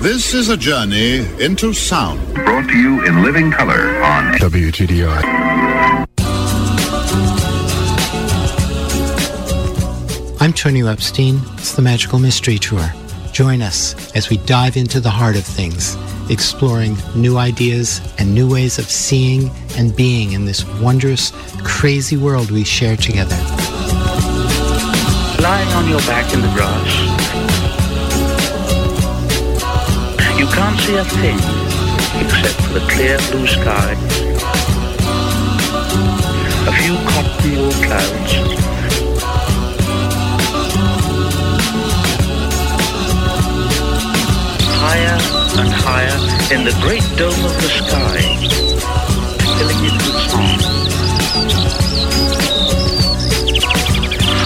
This is a journey into sound. Brought to you in living color on WTDI. I'm Tony Epstein. It's the Magical Mystery Tour. Join us as we dive into the heart of things, exploring new ideas and new ways of seeing and being in this wondrous, crazy world we share together. Lying on your back in the grass, you can't see a thing except for the clear blue sky, a few cotton wool clouds, higher and higher in the great dome of the sky, filling it with song.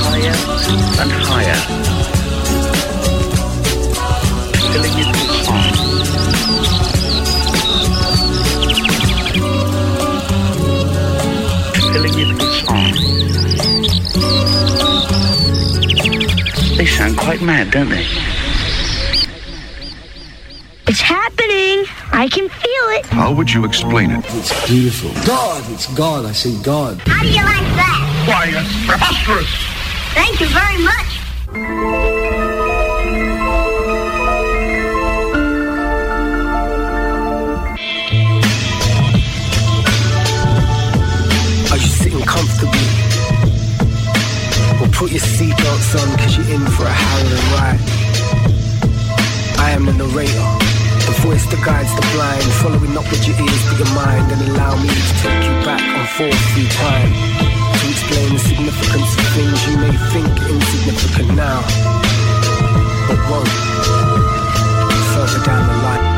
Higher and higher, filling it with song. Filling it with song. They sound quite mad, don't they? It's happening. I can feel it. How would you explain it? It's beautiful. God, it's God. I say God. How do you like that? Why, it's preposterous! Thank you very much. Because you're in for a howling ride. I am the narrator, the voice that guides the blind, following up with your ears but your mind, and allow me to take you back on forth through time to explain the significance of things you may think insignificant now, but won't further down the line.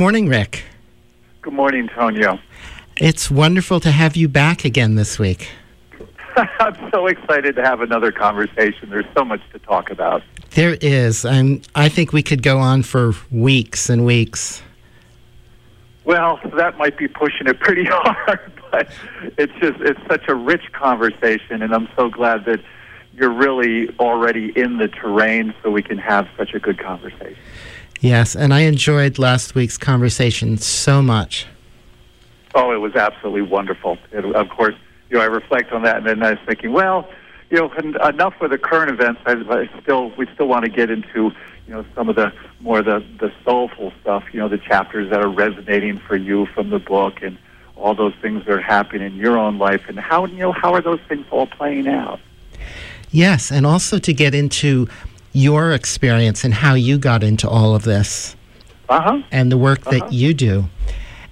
Morning, Rick. Good morning, Tonio. It's wonderful to have you back again this week. I'm so excited to have another conversation. There's so much to talk about. There is, and I think we could go on for weeks and weeks. Well, that might be pushing it pretty hard, but it's just it's such a rich conversation and I'm so glad that you're really already in the terrain so we can have such a good conversation. Yes, and I enjoyed last week's conversation so much. Oh, it was absolutely wonderful. It, of course, you know, I reflect on that, and then I was thinking, well, you know, enough with the current events. I, I still, we still want to get into, you know, some of the more the the soulful stuff. You know, the chapters that are resonating for you from the book, and all those things that are happening in your own life, and how you know how are those things all playing out? Yes, and also to get into your experience and how you got into all of this Uh huh. and the work Uh-huh. that you do.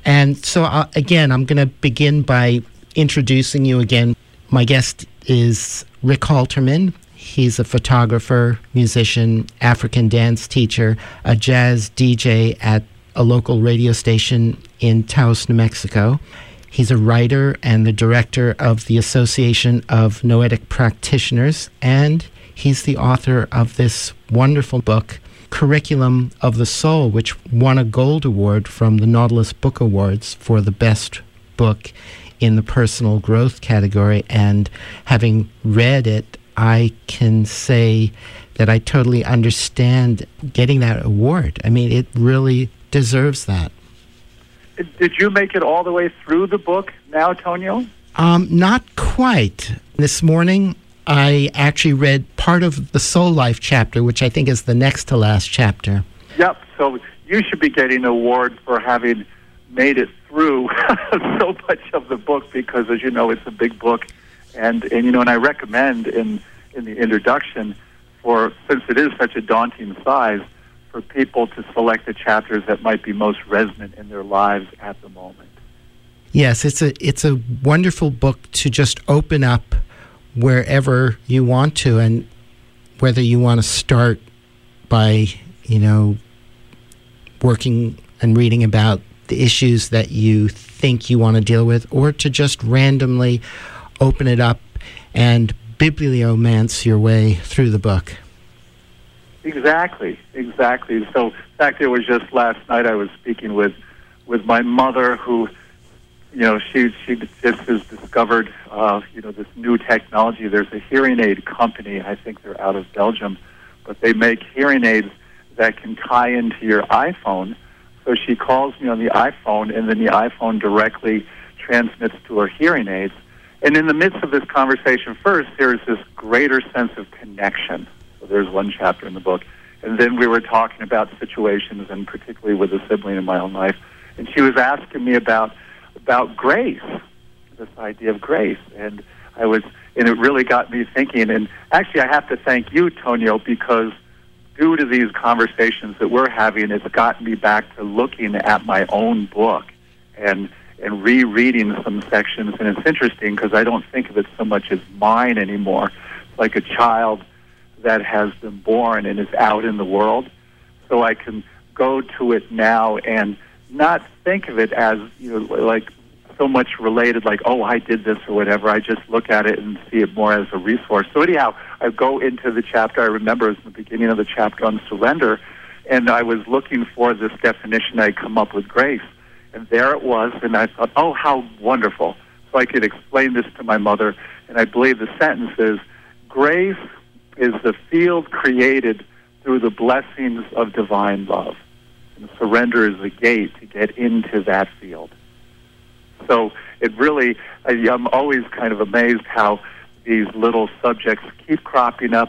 And so, uh, again, I'm going to begin by introducing you again. My guest is Rick Haltermann. He's a photographer, musician, African dance teacher, a jazz DJ at a local radio station in Taos, New Mexico. He's a writer and the director of the Association of Noetic Practitioners, and he's the author of this wonderful book, Curriculum of the Soul, which won a gold award from the Nautilus Book Awards for the best book in the personal growth category. And having read it, I can say that I totally understand getting that award. I mean, it really deserves that. Did you make it all the way through the book now, Tonio? Um, not quite. This morning, I actually read part of the Soul Life chapter, which I think is the next to last chapter. Yep. So you should be getting an award for having made it through so much of the book because, as you know, it's a big book, and and you know, and I recommend in in the introduction for since it is such a daunting size for people to select the chapters that might be most resonant in their lives at the moment. Yes, it's a it's a wonderful book to just open up wherever you want to and whether you want to start by, you know, working and reading about the issues that you think you want to deal with or to just randomly open it up and bibliomance your way through the book. Exactly, exactly. So, in fact, it was just last night I was speaking with with my mother, who, you know, she she just has discovered, uh, you know, this new technology. There's a hearing aid company. I think they're out of Belgium, but they make hearing aids that can tie into your iPhone. So she calls me on the iPhone, and then the iPhone directly transmits to her hearing aids. And in the midst of this conversation, first, there's this greater sense of connection there's one chapter in the book. And then we were talking about situations, and particularly with a sibling in my own life. And she was asking me about about grace, this idea of grace, and I was, and it really got me thinking. And actually, I have to thank you, Tonio, because due to these conversations that we're having, it's gotten me back to looking at my own book and and rereading some sections. And it's interesting because I don't think of it so much as mine anymore, like a child that has been born and is out in the world. So I can go to it now and not think of it as you know like so much related like oh I did this or whatever. I just look at it and see it more as a resource. So anyhow, I go into the chapter. I remember it was the beginning of the chapter on surrender, and I was looking for this definition. I come up with grace, and there it was. And I thought, oh how wonderful! So I could explain this to my mother, and I believe the sentence is grace is the field created through the blessings of divine love. And surrender is the gate to get into that field. So it really, I'm always kind of amazed how these little subjects keep cropping up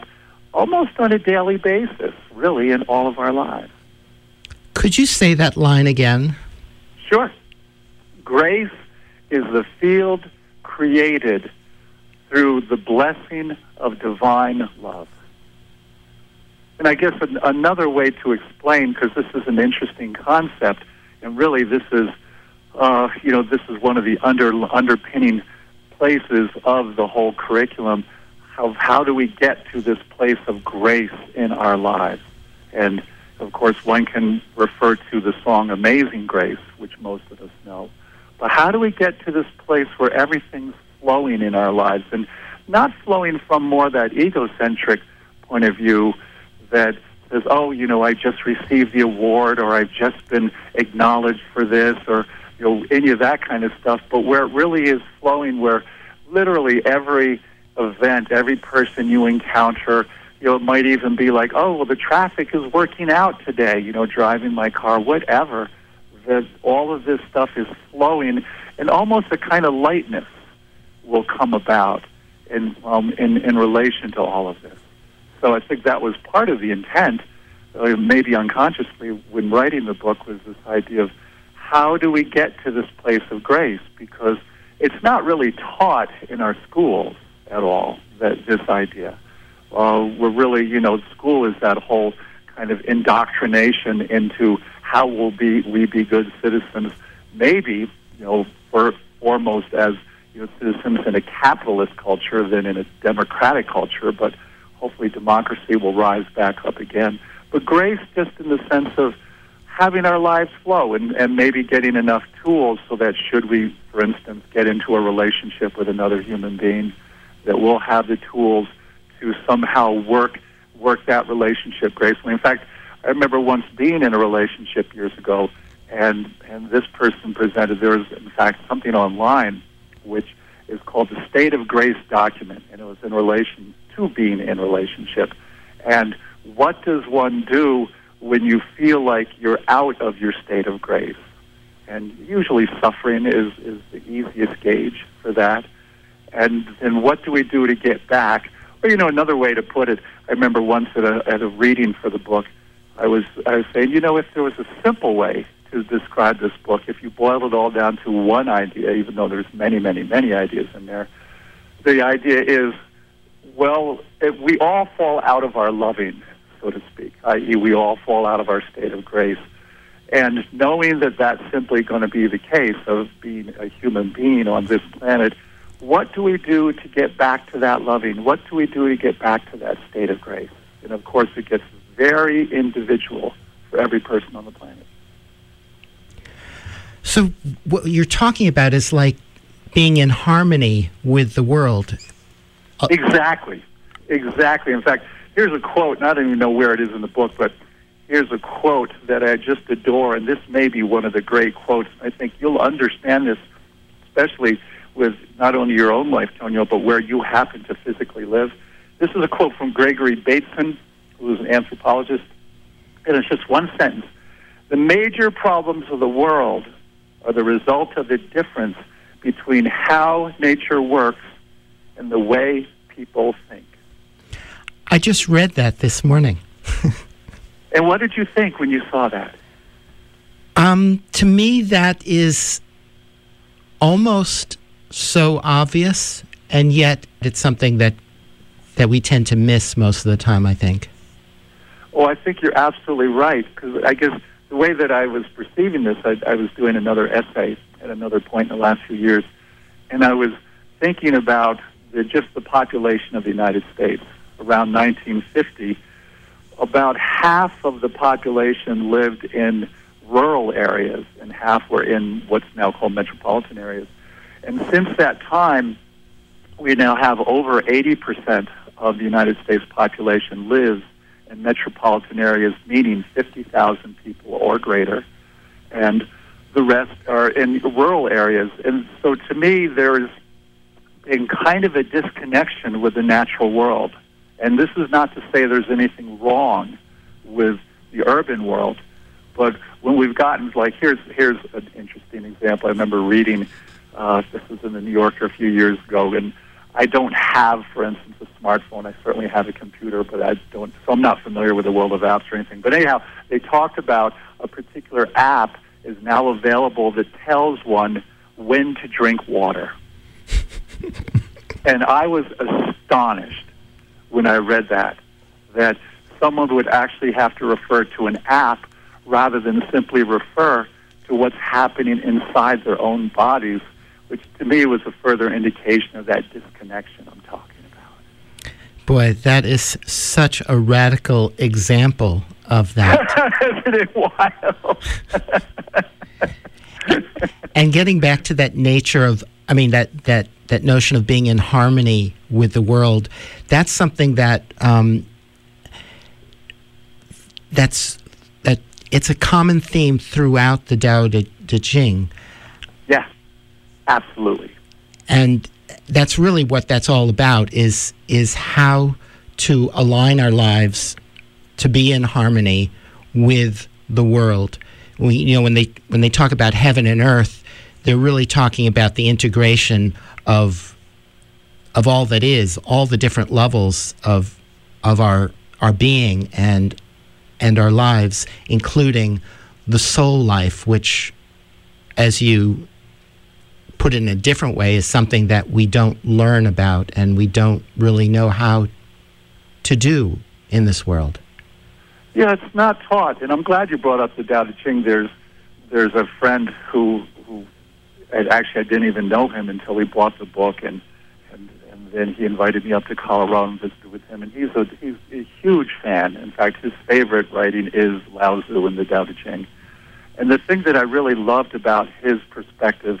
almost on a daily basis, really, in all of our lives. Could you say that line again? Sure. Grace is the field created through the blessing of divine love. And I guess an, another way to explain, because this is an interesting concept, and really this is, uh, you know, this is one of the under, underpinning places of the whole curriculum. How, how do we get to this place of grace in our lives? And of course, one can refer to the song Amazing Grace, which most of us know. But how do we get to this place where everything's flowing in our lives and not flowing from more that egocentric point of view that says, oh, you know, I just received the award or I've just been acknowledged for this or, you know, any of that kind of stuff, but where it really is flowing, where literally every event, every person you encounter, you know, it might even be like, oh, well, the traffic is working out today, you know, driving my car, whatever. That all of this stuff is flowing, and almost a kind of lightness will come about in, um, in, in relation to all of this. So I think that was part of the intent, uh, maybe unconsciously, when writing the book, was this idea of how do we get to this place of grace? Because it's not really taught in our schools at all, that this idea. Uh, we're really, you know, school is that whole kind of indoctrination into how will be we be good citizens, maybe, you know, for, foremost as you know, citizens in a capitalist culture than in a democratic culture, but hopefully democracy will rise back up again. But grace, just in the sense of having our lives flow and, and maybe getting enough tools so that should we, for instance, get into a relationship with another human being, that we'll have the tools to somehow work work that relationship gracefully. In fact, I remember once being in a relationship years ago, and and this person presented there was in fact something online which is called the State of Grace document, and it was in relation to being in relationship. And what does one do when you feel like you're out of your state of grace? And usually suffering is, is the easiest gauge for that. And then what do we do to get back? Or, you know, another way to put it, I remember once at a, at a reading for the book, I was, I was saying, you know, if there was a simple way to describe this book, if you boil it all down to one idea, even though there's many, many, many ideas in there, the idea is Well, we all fall out of our loving, so to speak, i.e., we all fall out of our state of grace. And knowing that that's simply going to be the case of being a human being on this planet, what do we do to get back to that loving? What do we do to get back to that state of grace? And of course, it gets very individual for every person on the planet. So, what you're talking about is like being in harmony with the world. Uh, exactly. Exactly. In fact, here's a quote, and I don't even know where it is in the book, but here's a quote that I just adore, and this may be one of the great quotes. I think you'll understand this, especially with not only your own life, Tonio, but where you happen to physically live. This is a quote from Gregory Bateson, who is an anthropologist, and it's just one sentence. The major problems of the world are the result of the difference between how nature works and the way people think. I just read that this morning. and what did you think when you saw that? Um, to me, that is almost so obvious, and yet it's something that that we tend to miss most of the time. I think. Oh, I think you're absolutely right because I guess the way that I was perceiving this, I, I was doing another essay at another point in the last few years, and I was thinking about the, just the population of the United States around 1950. About half of the population lived in rural areas, and half were in what's now called metropolitan areas. And since that time, we now have over 80% of the United States population lives in metropolitan areas, meaning 50,000 people or greater, and the rest are in rural areas. And so to me, there's been kind of a disconnection with the natural world. And this is not to say there's anything wrong with the urban world, but when we've gotten like here's here's an interesting example. I remember reading uh, this was in the New Yorker a few years ago, and I don't have, for instance, a smartphone. I certainly have a computer, but I don't. So I'm not familiar with the world of apps or anything. But anyhow, they talked about a particular app is now available that tells one when to drink water. and I was astonished when I read that that someone would actually have to refer to an app rather than simply refer to what's happening inside their own bodies which to me was a further indication of that disconnection I'm talking about. Boy, that is such a radical example of that. Isn't it wild? and getting back to that nature of, I mean, that, that, that notion of being in harmony with the world, that's something that um, that's that it's a common theme throughout the Tao Te, Te Ching. Yeah. Absolutely. And that's really what that's all about is is how to align our lives to be in harmony with the world. We, you know, when they when they talk about heaven and earth, they're really talking about the integration of of all that is, all the different levels of of our our being and and our lives, including the soul life, which, as you put it in a different way, is something that we don't learn about and we don't really know how to do in this world. Yeah, it's not taught, and I'm glad you brought up the Tao Te Ching. There's there's a friend who who actually I didn't even know him until he bought the book, and and and then he invited me up to Colorado and visited with him, and he's a he's a huge fan. In fact, his favorite writing is Lao Tzu and the Tao Te Ching. And the thing that I really loved about his perspective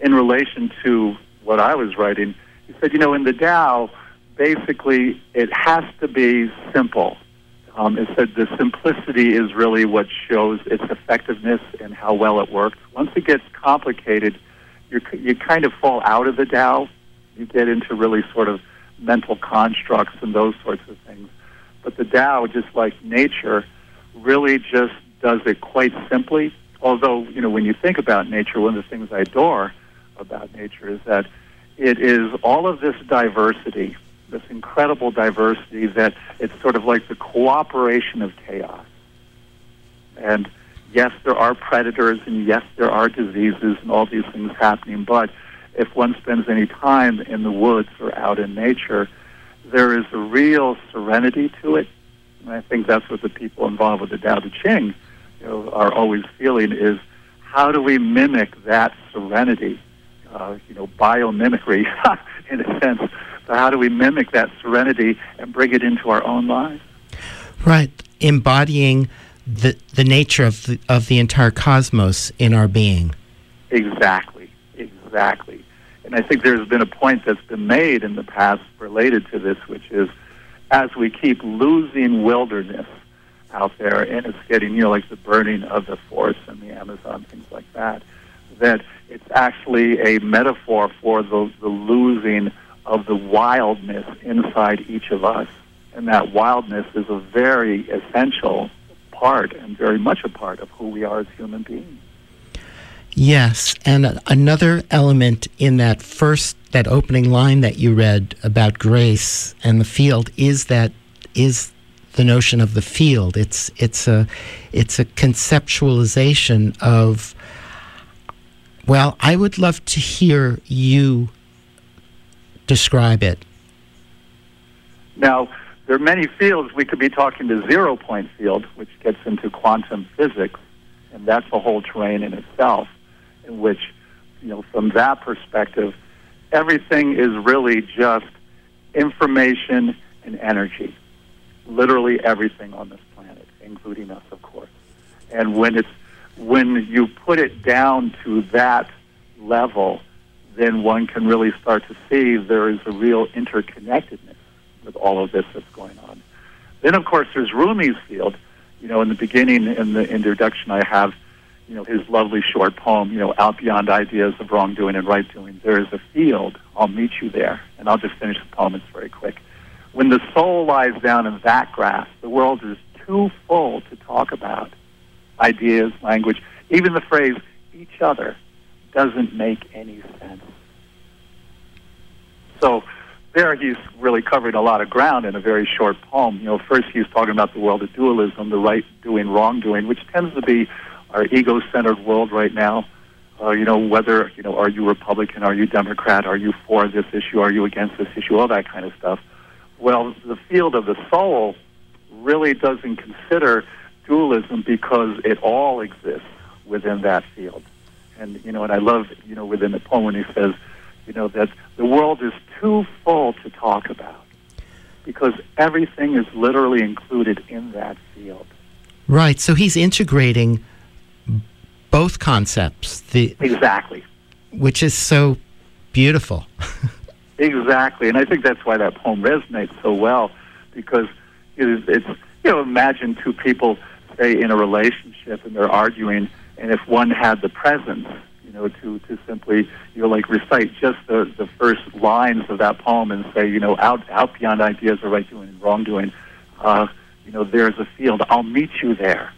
in relation to what I was writing, he said, you know, in the Tao, basically it has to be simple. Um, it said the simplicity is really what shows its effectiveness and how well it works. Once it gets complicated, you you kind of fall out of the Tao. You get into really sort of mental constructs and those sorts of things. But the Tao, just like nature, really just does it quite simply. Although, you know, when you think about nature, one of the things I adore about nature is that it is all of this diversity, this incredible diversity that it's sort of like the cooperation of chaos. And yes, there are predators, and yes, there are diseases and all these things happening, but if one spends any time in the woods or out in nature, there is a real serenity to it. And I think that's what the people involved with the Tao Te Ching you know, are always feeling is how do we mimic that serenity, uh, you know, biomimicry in a sense. So how do we mimic that serenity and bring it into our own lives? Right, embodying the the nature of the of the entire cosmos in our being. Exactly, exactly. And I think there's been a point that's been made in the past related to this, which is as we keep losing wilderness out there, and it's getting, you know, like the burning of the forests in the Amazon, things like that, that it's actually a metaphor for the, the losing of the wildness inside each of us. And that wildness is a very essential part and very much a part of who we are as human beings. Yes, and another element in that first that opening line that you read about grace and the field is that is the notion of the field. It's it's a it's a conceptualization of well, I would love to hear you describe it. Now, there are many fields. We could be talking the zero point field, which gets into quantum physics, and that's a whole terrain in itself, in which, you know, from that perspective, everything is really just information and energy. Literally everything on this planet, including us, of course. And when it's when you put it down to that level, then one can really start to see there is a real interconnectedness with all of this that's going on. Then, of course, there's Rumi's field. You know, in the beginning, in the introduction, I have, you know, his lovely short poem, you know, Out Beyond Ideas of Wrongdoing and Right Doing. There is a field. I'll meet you there. And I'll just finish the poem. It's very quick. When the soul lies down in that grass, the world is too full to talk about ideas, language. Even the phrase each other doesn't make any sense. So there he's really covering a lot of ground in a very short poem. You know, first he's talking about the world of dualism, the right doing, wrongdoing, which tends to be our ego-centered world right now. Uh, you know, whether, you know, are you Republican, are you Democrat, are you for this issue, are you against this issue, all that kind of stuff. Well, the field of the soul really doesn't consider dualism because it all exists within that field. And, you know, and I love, you know, within the poem when he says, you know, that the world is too full to talk about because everything is literally included in that field. Right. So he's integrating both concepts. The exactly, which is so beautiful. exactly, and I think that's why that poem resonates so well because it is, it's you know imagine two people say in a relationship and they're arguing, and if one had the presence you know, to, to simply, you know, like recite just the, the first lines of that poem and say, you know, out, out beyond ideas of right doing and wrongdoing, uh, you know, there's a field. I'll meet you there.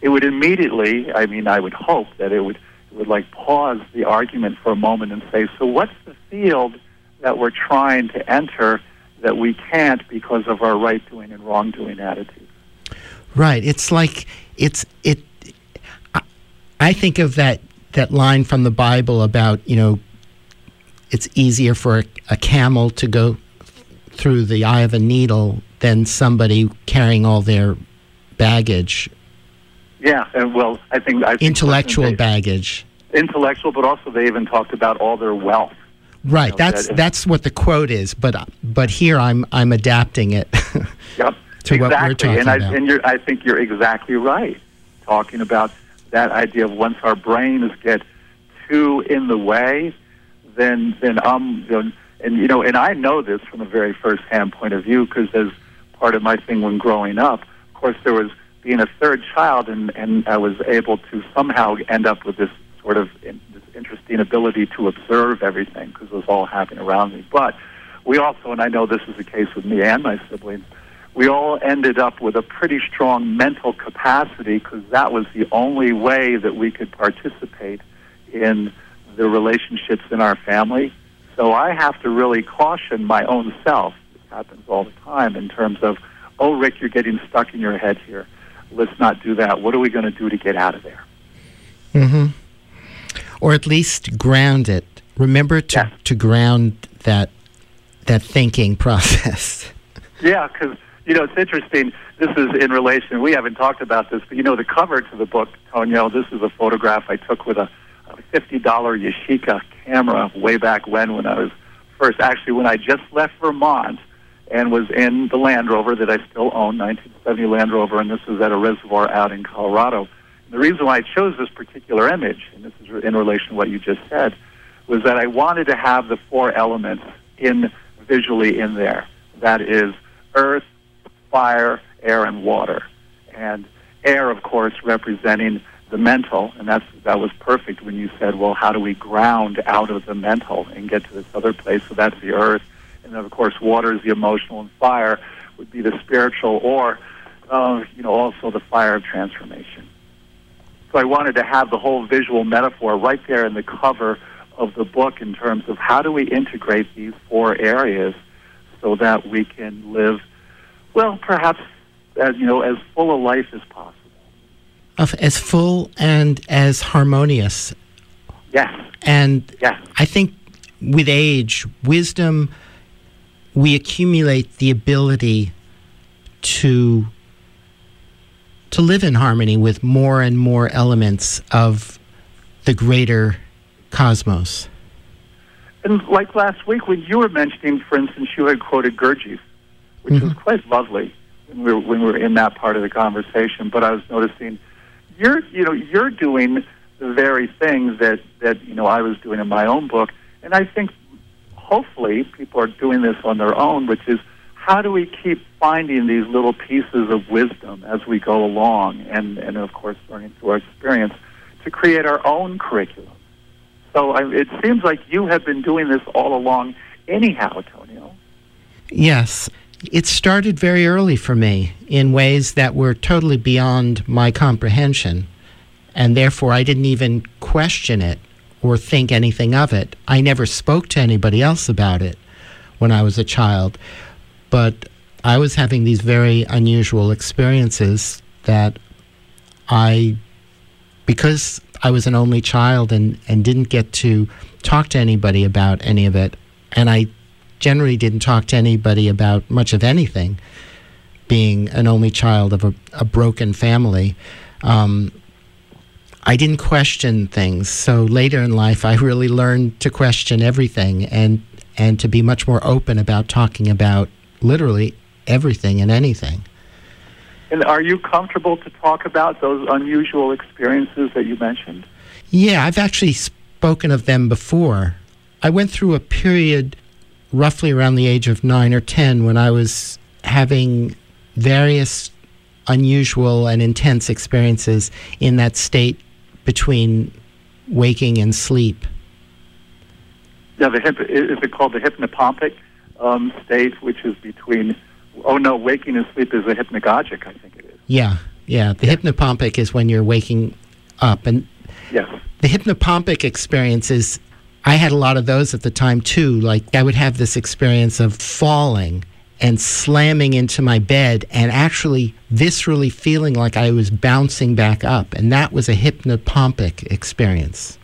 It would immediately, I mean, I would hope that it would, it would like pause the argument for a moment and say, so what's the field that we're trying to enter that we can't because of our right doing and wrongdoing attitudes? Right. It's like, it's, it, I think of that that line from the Bible about you know it's easier for a, a camel to go through the eye of a needle than somebody carrying all their baggage. Yeah, and well, I think I think intellectual they, baggage. Intellectual, but also they even talked about all their wealth. Right. You know, that's that that's what the quote is, but but here I'm I'm adapting it. yep. to exactly. what we're talking and I, about. And you're, I think you're exactly right. Talking about that idea of once our brains get too in the way, then then um know, and you know and I know this from a very first hand point of view because as part of my thing when growing up, of course there was being a third child and and I was able to somehow end up with this sort of in, this interesting ability to observe everything because it was all happening around me. But we also, and I know this is the case with me and my siblings, we all ended up with a pretty strong mental capacity because that was the only way that we could participate in the relationships in our family. So I have to really caution my own self. This happens all the time in terms of, oh, Rick, you're getting stuck in your head here. Let's not do that. What are we going to do to get out of there? Mm-hmm. Or at least ground it. Remember to, Yes. to ground that that thinking process. Yeah, because you know it's interesting. This is in relation. We haven't talked about this, but you know the cover to the book, Tonio. This is a photograph I took with a, a fifty dollar Yashica camera way back when, when I was first actually when I just left Vermont and was in the Land Rover that I still own, 1970 Land Rover, and this was at a reservoir out in Colorado. The reason why I chose this particular image, and this is in relation to what you just said, was that I wanted to have the four elements in visually in there. That is earth, fire, air, and water. And air, of course, representing the mental, and that's that was perfect when you said, well, how do we ground out of the mental and get to this other place? So that's the earth, and then of course, water is the emotional, and fire would be the spiritual, or uh, you know, also the fire of transformation. So I wanted to have the whole visual metaphor right there in the cover of the book in terms of how do we integrate these four areas so that we can live, well, perhaps as you know, as full a life as possible. Of as full and as harmonious. Yes. And yes. I think with age, wisdom, we accumulate the ability to to live in harmony with more and more elements of the greater cosmos. And like last week, when you were mentioning, for instance, you had quoted Gurdjieff, which mm-hmm. was quite lovely when we, were, when we were in that part of the conversation. But I was noticing you're, you know, you're doing the very things that that you know I was doing in my own book, and I think hopefully people are doing this on their own, which is how do we keep finding these little pieces of wisdom as we go along, and and of course learning through our experience to create our own curriculum. So I, it seems like you have been doing this all along, anyhow, Tonio. Yes. It started very early for me in ways that were totally beyond my comprehension, and therefore I didn't even question it or think anything of it. I never spoke to anybody else about it when I was a child, but I was having these very unusual experiences that I, because I was an only child and, and didn't get to talk to anybody about any of it. And I generally didn't talk to anybody about much of anything, being an only child of a, a broken family. Um, I didn't question things. So later in life, I really learned to question everything and, and to be much more open about talking about literally everything and anything. And are you comfortable to talk about those unusual experiences that you mentioned? Yeah, I've actually spoken of them before. I went through a period roughly around the age of nine or ten when I was having various unusual and intense experiences in that state between waking and sleep. Yeah, the hip, is it called the hypnopompic um, state, which is between Oh no, waking and sleep is a hypnagogic. I think it is. Yeah, yeah. The yeah. hypnopompic is when you're waking up, and yes, the hypnopompic experiences. I had a lot of those at the time too. Like I would have this experience of falling and slamming into my bed and actually viscerally feeling like I was bouncing back up, and that was a hypnopompic experience.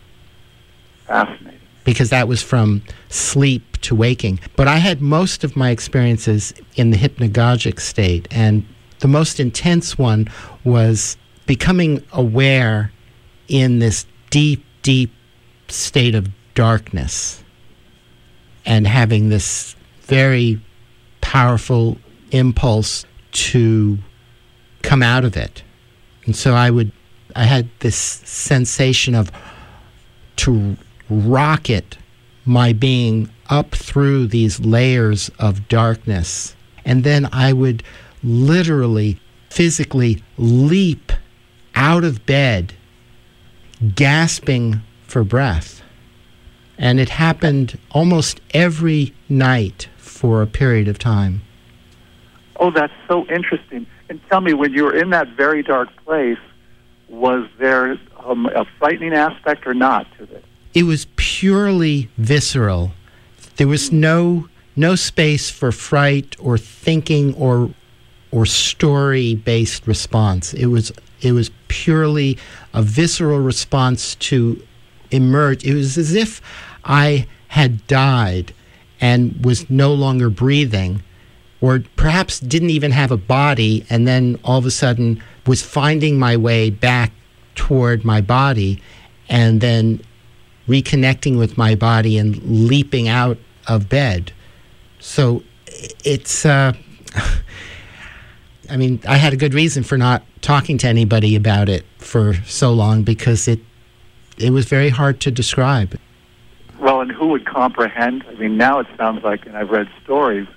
Fascinating. Because that was from sleep to waking. But I had most of my experiences in the hypnagogic state, and the most intense one was becoming aware in this deep, deep state of darkness and having this very powerful impulse to come out of it. And so I would, I had this sensation of to rocket my being up through these layers of darkness. And then I would literally, physically leap out of bed, gasping for breath. And it happened almost every night for a period of time. Oh, that's so interesting. And tell me, when you were in that very dark place, was there um, a frightening aspect or not to it? It was purely visceral. There was no no space for fright or thinking or or story based response. It was it was purely a visceral response to emerge. It was as if I had died and was no longer breathing, or perhaps didn't even have a body, and then all of a sudden was finding my way back toward my body, and then reconnecting with my body and leaping out of bed. So it's, uh, I mean, I had a good reason for not talking to anybody about it for so long because it, it was very hard to describe. Well, and who would comprehend? I mean, now it sounds like, and I've read stories,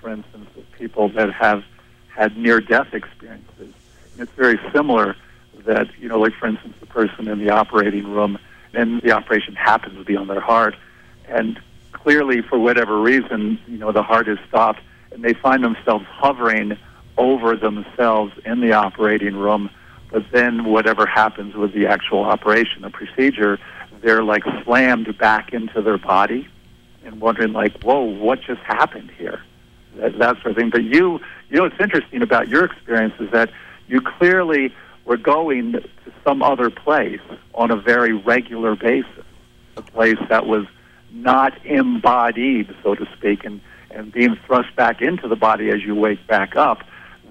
for instance, of people that have had near-death experiences. And it's very similar that, you know, like, for instance, the person in the operating room, and the operation happens to be on their heart, and clearly, for whatever reason, you know, the heart is stopped, and they find themselves hovering over themselves in the operating room, but then whatever happens with the actual operation, the procedure, they're like slammed back into their body and wondering like, whoa, what just happened here? That, that sort of thing. But you, you know, what's interesting about your experience is that you clearly were going to some other place on a very regular basis, a place that was not embodied, so to speak, and, and being thrust back into the body as you wake back up.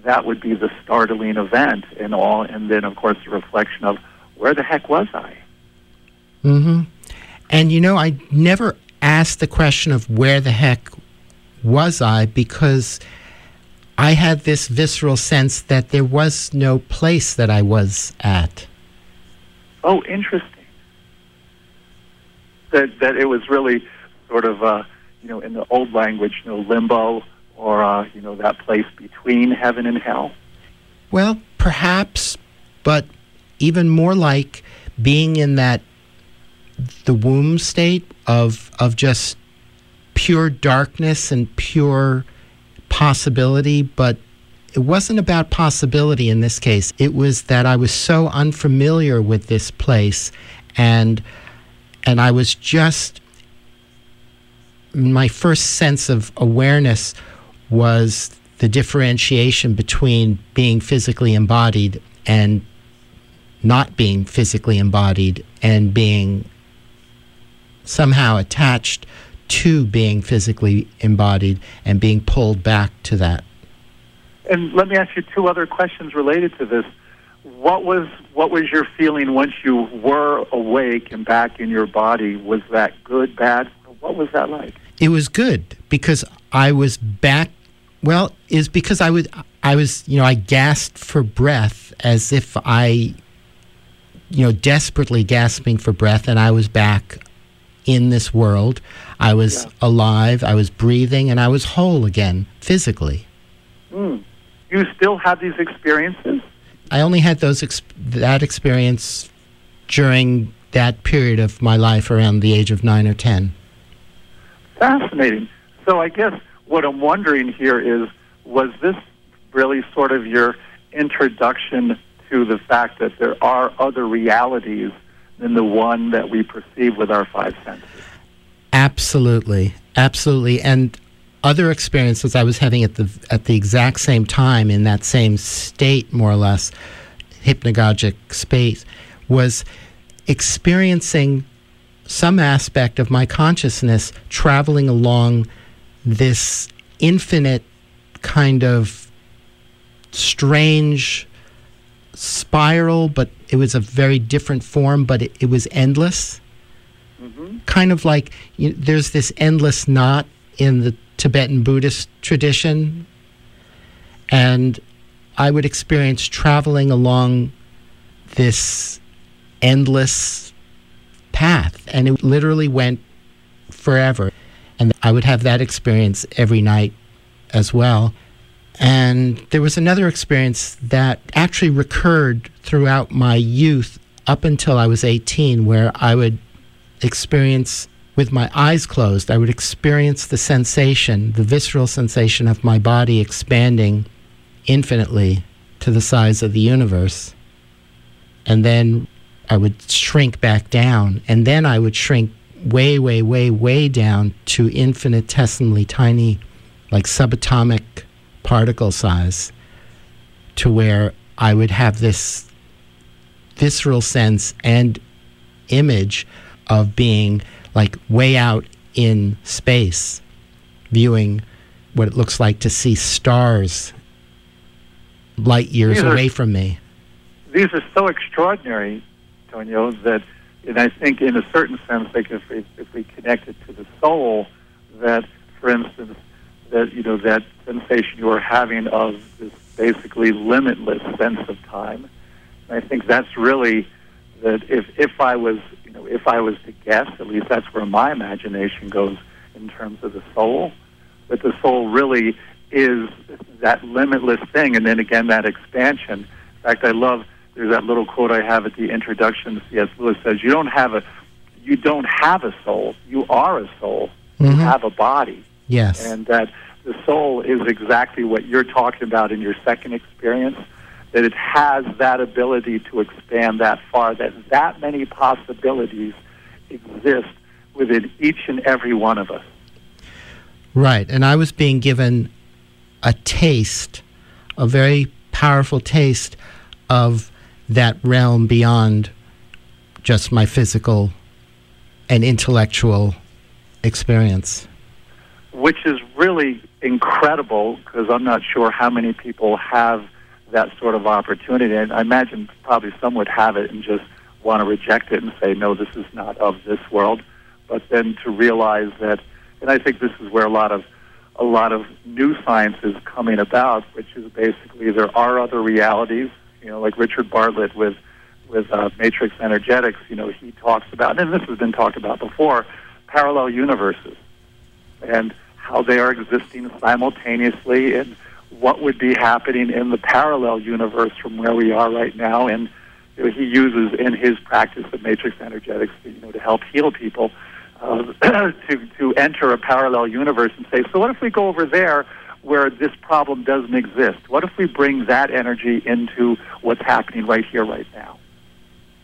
That would be the startling event and all, and then of course the reflection of where the heck was I? Mm-hmm. And you know, I never asked the question of where the heck was I because I had this visceral sense that there was no place that I was at. Oh, interesting. That that it was really sort of uh, you know in the old language, you know, limbo or uh, you know that place between heaven and hell. Well, perhaps, but even more like being in that the womb state of of just pure darkness and pure possibility, but it wasn't about possibility in this case. It was that I was so unfamiliar with this place and and I was just my first sense of awareness was the differentiation between being physically embodied and not being physically embodied and being somehow attached to being physically embodied and being pulled back to that. And let me ask you two other questions related to this. What was what was your feeling once you were awake and back in your body? Was that good, bad? What was that like? It was good because I was back. Well, is because I was I was you know I gasped for breath as if I you know desperately gasping for breath, and I was back in this world. I was yeah. alive, I was breathing, and I was whole again physically. Mm. You still have these experiences? I only had those ex- that experience during that period of my life around the age of nine or ten. Fascinating. So I guess what I'm wondering here is, was this really sort of your introduction to the fact that there are other realities than the one that we perceive with our five senses. Absolutely, absolutely, and other experiences I was having at the at the exact same time in that same state, more or less, hypnagogic space, was experiencing some aspect of my consciousness traveling along this infinite kind of strange spiral, but it was a very different form, but it, it was endless. Mm-hmm. Kind of like you know, there's this endless knot in the Tibetan Buddhist tradition. And I would experience traveling along this endless path, and it literally went forever. And I would have that experience every night as well. And there was another experience that actually recurred throughout my youth up until I was 18, where I would experience, with my eyes closed, I would experience the sensation, the visceral sensation of my body expanding infinitely to the size of the universe. And then I would shrink back down, and then I would shrink way, way, way, way down to infinitesimally tiny, like subatomic particle size to where I would have this visceral sense and image of being like way out in space viewing what it looks like to see stars light years are- away from me. these are so extraordinary, Tonio, that, and I think in a certain sense, like if we, if we connect it to the soul, that, for instance, that you know that sensation you are having of this basically limitless sense of time. And I think that's really that if if I was you know if I was to guess, at least that's where my imagination goes in terms of the soul. That the soul really is that limitless thing, and then again that expansion. In fact, I love there's that little quote I have at the introduction. C.S. Lewis says, "You don't have a you don't have a soul. You are a soul. You Mhm. have a body." Yes. and that the soul is exactly what you're talking about in your second experience that it has that ability to expand that far that that many possibilities exist within each and every one of us Right. And I was being given a taste, a very powerful taste of that realm beyond just my physical and intellectual experience. which is really incredible because I'm not sure how many people have that sort of opportunity. And I imagine probably some would have it and just want to reject it and say, no, this is not of this world. But then to realize that, and I think this is where a lot of a lot of new science is coming about, which is basically there are other realities. You know, like Richard Bartlett with with uh, matrix energetics. You know, he talks about, and this has been talked about before, parallel universes and how they are existing simultaneously and what would be happening in the parallel universe from where we are right now and you know, he uses in his practice of matrix energetics you know to help heal people uh, to to enter a parallel universe and say so what if we go over there where this problem doesn't exist what if we bring that energy into what's happening right here right now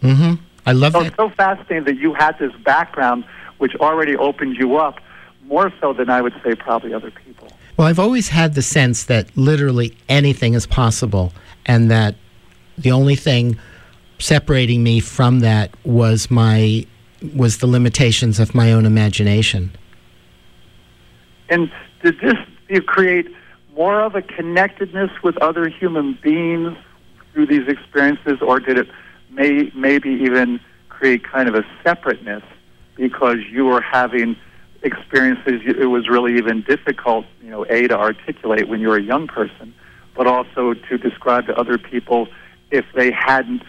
hmm I love so that. it's so fascinating that you had this background which already opened you up more so than I would say probably other people. Well, I've always had the sense that literally anything is possible, and that the only thing separating me from that was my was the limitations of my own imagination. And did this you create more of a connectedness with other human beings through these experiences, or did it may maybe even create kind of a separateness because you were having experiences it was really even difficult, you know, a to articulate when you were a young person, but also to describe to other people if they hadn't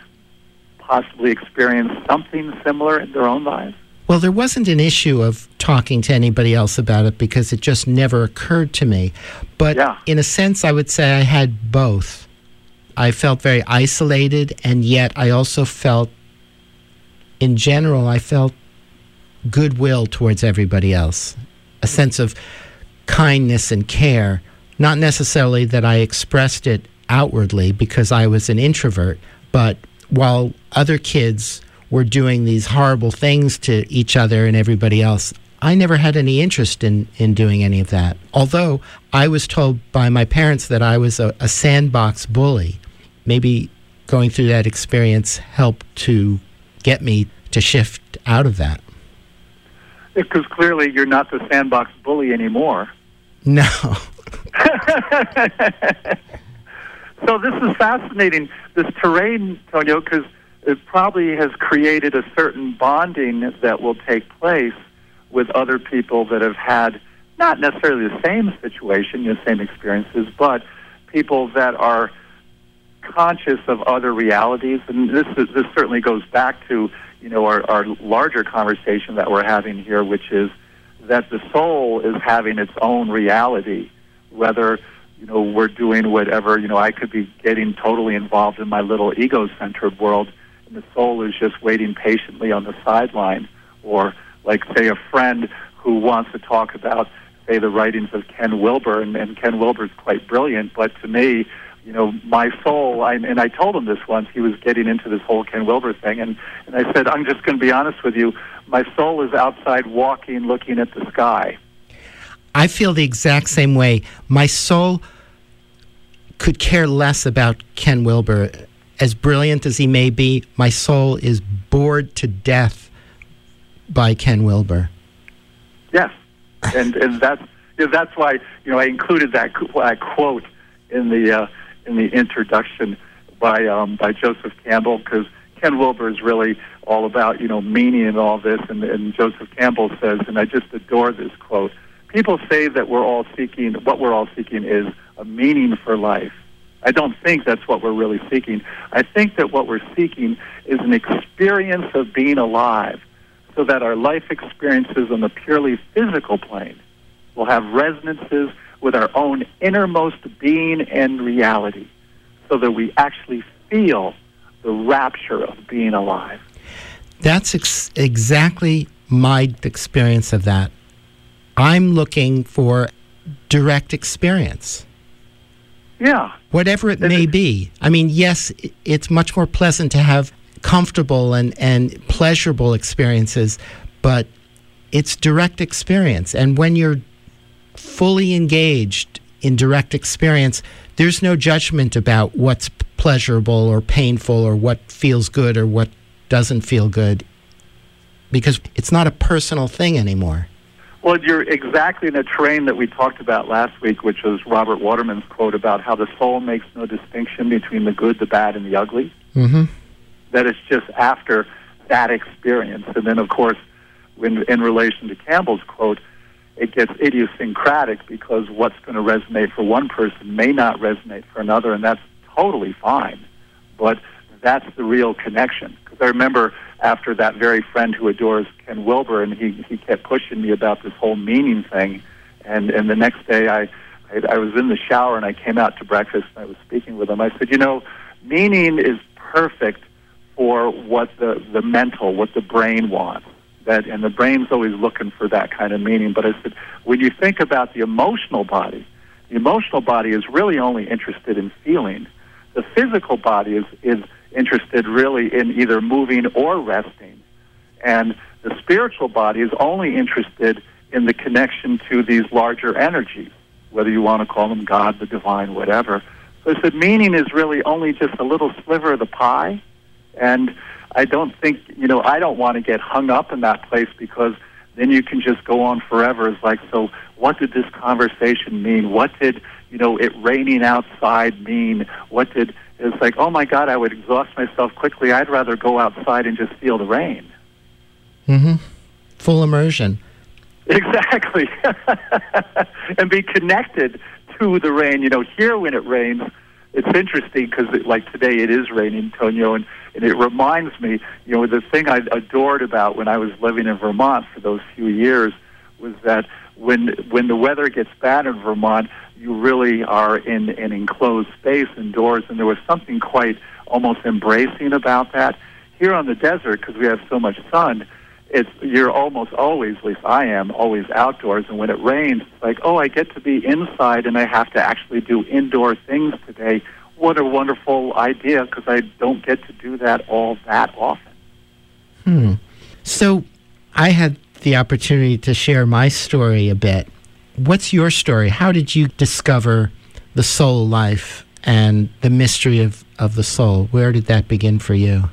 possibly experienced something similar in their own lives. Well, there wasn't an issue of talking to anybody else about it because it just never occurred to me. But Yeah. in a sense, I would say I had both. I felt very isolated, and yet I also felt, in general, I felt goodwill towards everybody else, a sense of kindness and care. Not necessarily that I expressed it outwardly because I was an introvert, but while other kids were doing these horrible things to each other and everybody else, I never had any interest in, in doing any of that. Although I was told by my parents that I was a, a sandbox bully. Maybe going through that experience helped to get me to shift out of that. Because clearly you're not the sandbox bully anymore. No. So this is fascinating, this terrain, Tonio, because it probably has created a certain bonding that will take place with other people that have had not necessarily the same situation, the same experiences, but people that are conscious of other realities. And this is, this certainly goes back to you know our, our larger conversation that we're having here, which is that the soul is having its own reality, whether you know we're doing whatever. You know, I could be getting totally involved in my little ego-centered world, and the soul is just waiting patiently on the sideline, or like say a friend who wants to talk about say the writings of Ken Wilber, and, and Ken Wilber's quite brilliant, but to me, you know, my soul, I, and I told him this once, he was getting into this whole Ken Wilber thing, and, and I said, I'm just going to be honest with you, my soul is outside walking, looking at the sky. I feel the exact same way. My soul could care less about Ken Wilber. As brilliant as he may be, my soul is bored to death by Ken Wilber. Yes, and and that's that's why you know I included that, quote in the uh, in the introduction by um, by Joseph Campbell because Ken Wilber is really all about you know meaning and all this, and, and Joseph Campbell says, and I just adore this quote. People say that we're all seeking what we're all seeking is a meaning for life. I don't think that's what we're really seeking. I think that what we're seeking is an experience of being alive, so that our life experiences on the purely physical plane will have resonances with our own innermost being and reality, so that we actually feel the rapture of being alive. That's ex- exactly my experience of that. I'm looking for direct experience, Yeah, whatever it may be. I mean, yes, it's much more pleasant to have comfortable and, and pleasurable experiences, but it's direct experience. And when you're fully engaged in direct experience, there's no judgment about what's pleasurable or painful or what feels good or what doesn't feel good because it's not a personal thing anymore. Well, you're exactly in the terrain that we talked about last week, which was Robert Waterman's quote about how the soul makes no distinction between the good, the bad, and the ugly. Mm-hmm. That it's just after that experience. And then, of course, when, in relation to Campbell's quote, it gets idiosyncratic because what's going to resonate for one person may not resonate for another, and that's totally fine. But that's the real connection. I remember after that very friend who adores Ken Wilber, and he, he kept pushing me about this whole meaning thing. And, and the next day, I, I, I was in the shower and I came out to breakfast and I was speaking with him. I said, You know, meaning is perfect for what the, the mental, what the brain wants. That, and the brain's always looking for that kind of meaning. But I said, when you think about the emotional body, the emotional body is really only interested in feeling. The physical body is, is interested really in either moving or resting. And the spiritual body is only interested in the connection to these larger energies, whether you want to call them God, the divine, whatever. So I said, meaning is really only just a little sliver of the pie. And I don't think, you know, I don't want to get hung up in that place because then you can just go on forever. It's like, so what did this conversation mean? What did, you know, it raining outside mean? What did, it's like, oh my God, I would exhaust myself quickly. I'd rather go outside and just feel the rain. Mm-hmm. Full immersion. Exactly. and be connected to the rain. You know, here when it rains, it's interesting because, like today, it is raining, Tonio, and, and it reminds me, you know, the thing I adored about when I was living in Vermont for those few years was that when when the weather gets bad in Vermont, you really are in an enclosed space indoors, and there was something quite almost embracing about that. Here on the desert, because we have so much sun, it's you're almost always, at least I am, always outdoors. And when it rains, it's like, oh, I get to be inside, and I have to actually do indoor things today. What a wonderful idea, because I don't get to do that all that often. Hmm. So I had the opportunity to share my story a bit. What's your story? How did you discover the soul life and the mystery of, of the soul? Where did that begin for you?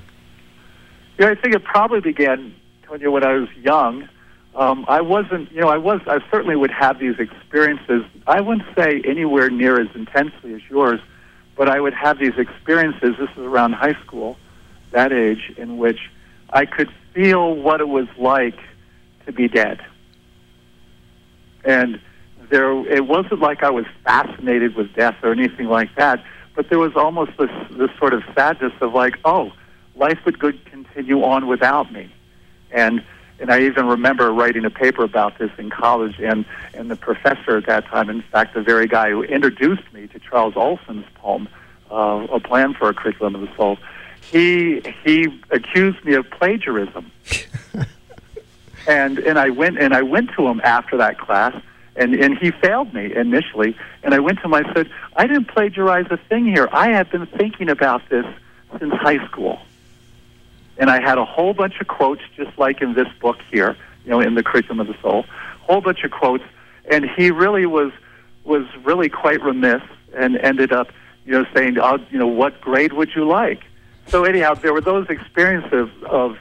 Yeah, I think it probably began, Tonio, when I was young. Um, I wasn't, you know, I was, I certainly would have these experiences. I wouldn't say anywhere near as intensely as yours, but I would have these experiences. This is around high school, that age, in which I could feel what it was like to be dead. And there, it wasn't like I was fascinated with death or anything like that, but there was almost this, this sort of sadness of like, oh, life would good continue on without me. And and I even remember writing a paper about this in college, and and the professor at that time, in fact, the very guy who introduced me to Charles Olson's poem, uh, "A Plan for a Curriculum of the Soul," he he accused me of plagiarism. and and I went and I went to him after that class, and and he failed me initially. And I went to him. I said, "I didn't plagiarize a thing here. I have been thinking about this since high school." And I had a whole bunch of quotes, just like in this book here, you know, in the Curriculum of the Soul, whole bunch of quotes. And he really was was really quite remiss, and ended up, you know, saying, oh, you know, what grade would you like? So anyhow, there were those experiences of of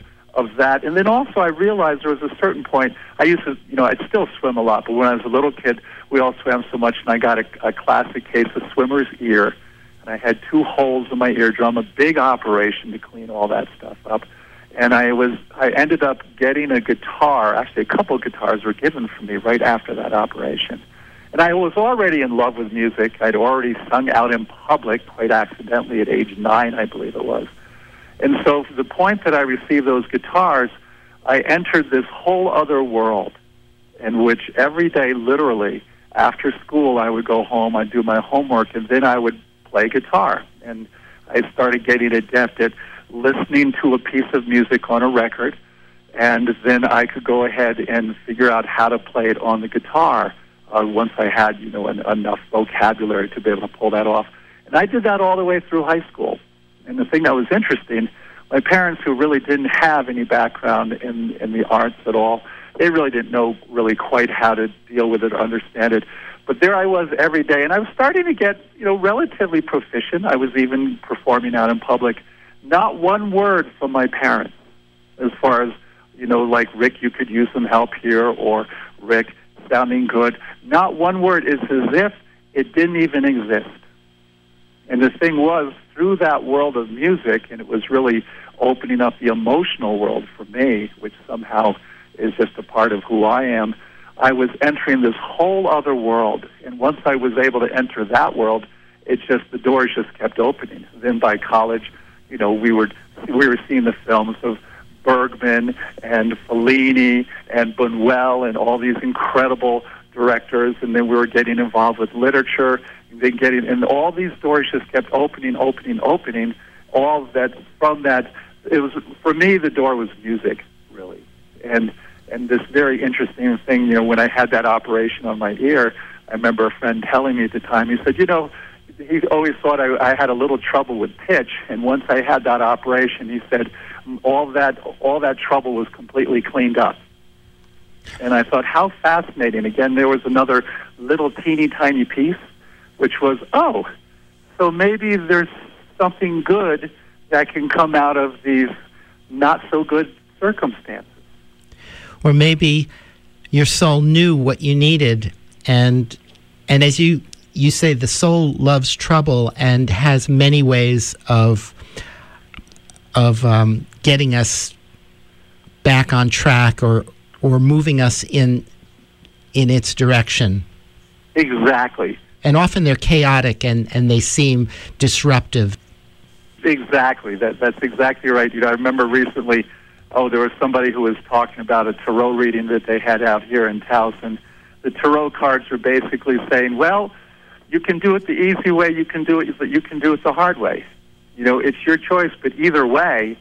that. And then also I realized there was a certain point, I used to, you know, I'd still swim a lot, but when I was a little kid, we all swam so much, and I got a, a classic case of swimmer's ear. And I had two holes in my eardrum, a big operation to clean all that stuff up. And I was, I ended up getting a guitar. Actually, a couple of guitars were given for me right after that operation. And I was already in love with music. I'd already sung out in public quite accidentally at age nine, I believe it was. And so, the point that I received those guitars, I entered this whole other world in which every day, literally, after school, I would go home, I'd do my homework, and then I would play guitar. And I started getting adept at listening to a piece of music on a record, and then I could go ahead and figure out how to play it on the guitar uh, once I had, you know, an, enough vocabulary to be able to pull that off. And I did that all the way through high school. And the thing that was interesting, my parents, who really didn't have any background in, in the arts at all, they really didn't know really quite how to deal with it or understand it. But there I was every day, and I was starting to get, you know, relatively proficient. I was even performing out in public. Not one word from my parents, as far as, you know, like Rick, you could use some help here, or Rick, sounding good. Not one word. It's as if it didn't even exist. And the thing was, through that world of music, and it was really opening up the emotional world for me, which somehow is just a part of who I am. I was entering this whole other world, and once I was able to enter that world, it's just the doors just kept opening. Then by college, you know, we were we were seeing the films of Bergman and Fellini and Buñuel and all these incredible directors, and then we were getting involved with literature then getting, and all these doors just kept opening, opening, opening. All that from that, it was for me the door was music, really, and and this very interesting thing. You know, when I had that operation on my ear, I remember a friend telling me at the time. He said, you know. He always thought I, I had a little trouble with pitch, and once I had that operation, he said all that all that trouble was completely cleaned up. And I thought, how fascinating! Again, there was another little teeny tiny piece which was, oh, so maybe there's something good that can come out of these not so good circumstances. Or maybe your soul knew what you needed and and as you you say the soul loves trouble and has many ways of of um, getting us back on track or or moving us in in its direction. Exactly and often they're chaotic and, and they seem disruptive. Exactly. That, that's exactly right. You know, I remember recently, oh, there was somebody who was talking about a tarot reading that they had out here in Taos. The tarot cards were basically saying, well, you can do it the easy way, you can do it, but you can do it the hard way. You know, it's your choice, but either way,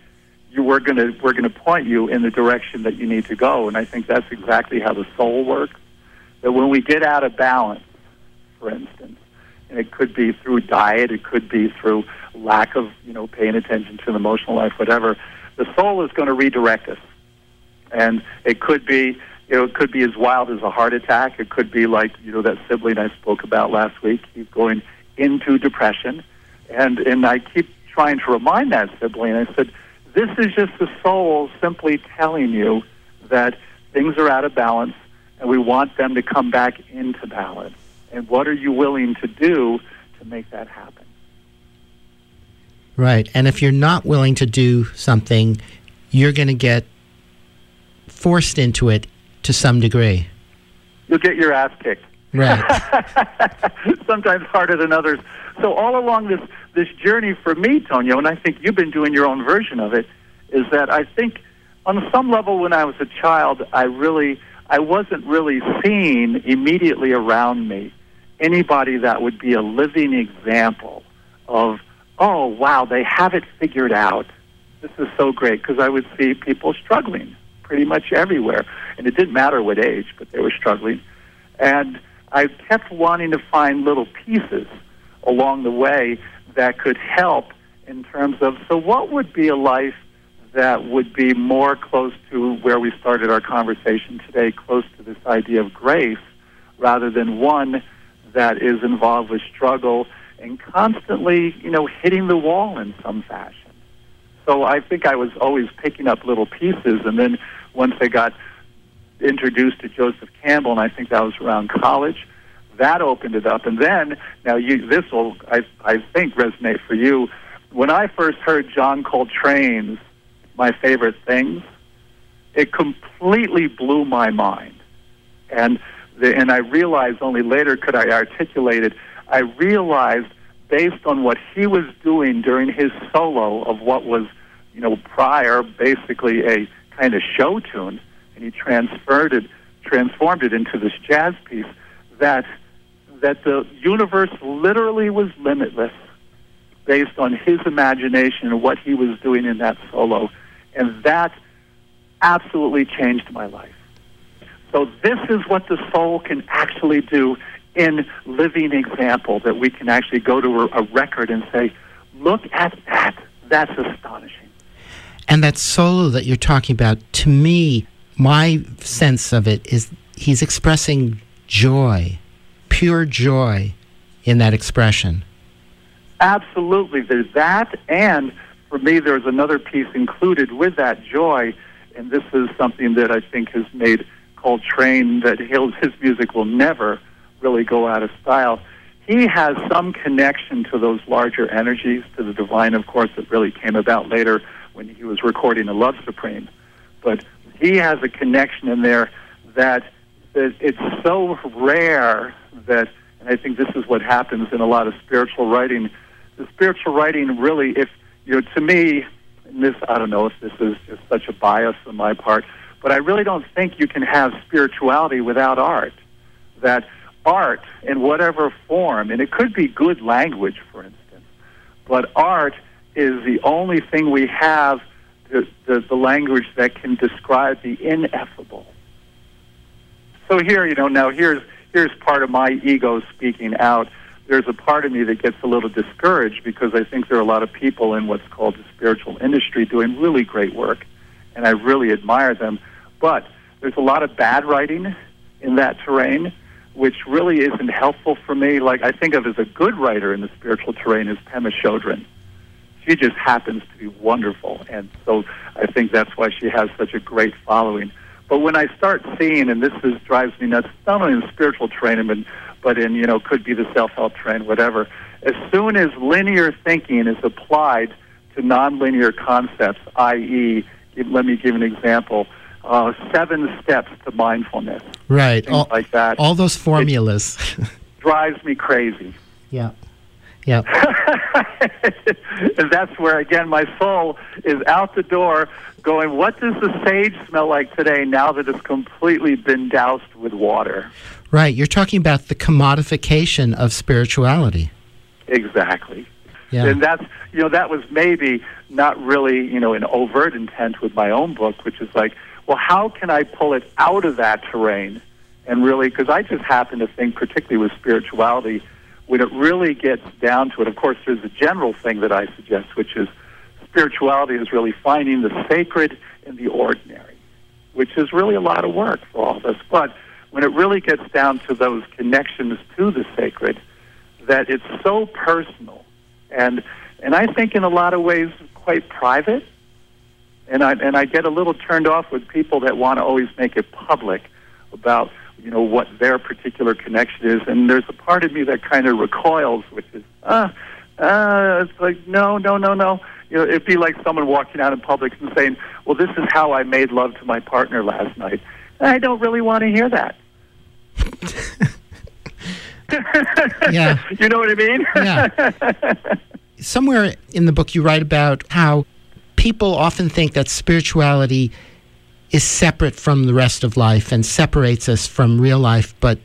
you, we're going to we're going to point you in the direction that you need to go. And I think that's exactly how the soul works. That when we get out of balance, for instance. And it could be through diet, it could be through lack of, you know, paying attention to the emotional life, whatever. The soul is going to redirect us. And it could be, you know, it could be as wild as a heart attack. It could be like, you know, that sibling I spoke about last week. He's going into depression. And, and I keep trying to remind that sibling, I said, this is just the soul simply telling you that things are out of balance and we want them to come back into balance and what are you willing to do to make that happen? Right. And if you're not willing to do something, you're going to get forced into it to some degree. You'll get your ass kicked. Right. Sometimes harder than others. So all along this this journey for me, Tonio, and I think you've been doing your own version of it, is that I think on some level when I was a child, I really I wasn't really seen immediately around me anybody that would be a living example of, oh, wow, they have it figured out. This is so great because I would see people struggling pretty much everywhere. And it didn't matter what age, but they were struggling. And I kept wanting to find little pieces along the way that could help in terms of so, what would be a life that would be more close to where we started our conversation today, close to this idea of grace, rather than one that is involved with struggle and constantly, you know, hitting the wall in some fashion. so I think I was always picking up little pieces, and then once I got introduced to Joseph Campbell, and I think that was around college, that opened it up. And then now you this will I I think resonate for you. When I first heard John Coltrane's "My Favorite Things," it completely blew my mind, and and I realized only later could I articulate it. I realized based on what he was doing during his solo of what was, you know, prior basically a kind of show tune, and he transferred it, transformed it into this jazz piece. That that the universe literally was limitless based on his imagination and what he was doing in that solo, and that absolutely changed my life. So this is what the soul can actually do in living example that we can actually go to a, record and say, look at that. That's astonishing. And that solo that you're talking about, to me, my sense of it is he's expressing joy, pure joy in that expression. Absolutely. There's that, and for me, there's another piece included with that joy, and this is something that I think has made Coltrane that his music will never really go out of style. He has some connection to those larger energies, to the divine, of course, that really came about later when he was recording the Love Supreme. But he has a connection in there that, that it's so rare that, and I think this is what happens in a lot of spiritual writing. The spiritual writing really, if you know, to me, and this I don't know if this is just such a bias on my part, but I really don't think you can have spirituality without art. That art in whatever form, and it could be good language, for instance, but art is the only thing we have, the, the, the language that can describe the ineffable. So here, you know, now here's, here's part of my ego speaking out. There's a part of me that gets a little discouraged because I think there are a lot of people in what's called the spiritual industry doing really great work, and I really admire them. But there's a lot of bad writing in that terrain which really isn't helpful for me. Like I think of as a good writer in the spiritual terrain is Pema Chodron. She just happens to be wonderful, and so I think that's why she has such a great following. But when I start seeing, and this is drives me nuts, not only in the spiritual terrain, but but in you know could be the self-help terrain, whatever. As soon as linear thinking is applied to nonlinear concepts, i.e., let me give an example uh, seven steps to mindfulness. Right. All, like that. All those formulas. drives me crazy. Yeah. Yeah. and that's where, again, my soul is out the door going, what does the sage smell like today now that it's completely been doused with water? Right. You're talking about the commodification of spirituality. Exactly. Yeah. And that's, you know, that was maybe not really, you know, an overt intent with my own book, which is like, well, how can I pull it out of that terrain? And really, because I just happen to think, particularly with spirituality, when it really gets down to it, of course, there's a general thing that I suggest, which is spirituality is really finding the sacred in the ordinary, which is really a lot of work for all of us. But when it really gets down to those connections to the sacred, that it's so personal and and I think in a lot of ways quite private and I and I get a little turned off with people that want to always make it public about you know what their particular connection is, and there's a part of me that kind of recoils, which is ah, uh, uh, it's like no, no, no, no. You know, it'd be like someone walking out in public and saying, "Well, this is how I made love to my partner last night." I don't really want to hear that. yeah. You know what I mean? yeah. Somewhere in the book, you write about how people often think that spirituality is separate from the rest of life and separates us from real life, but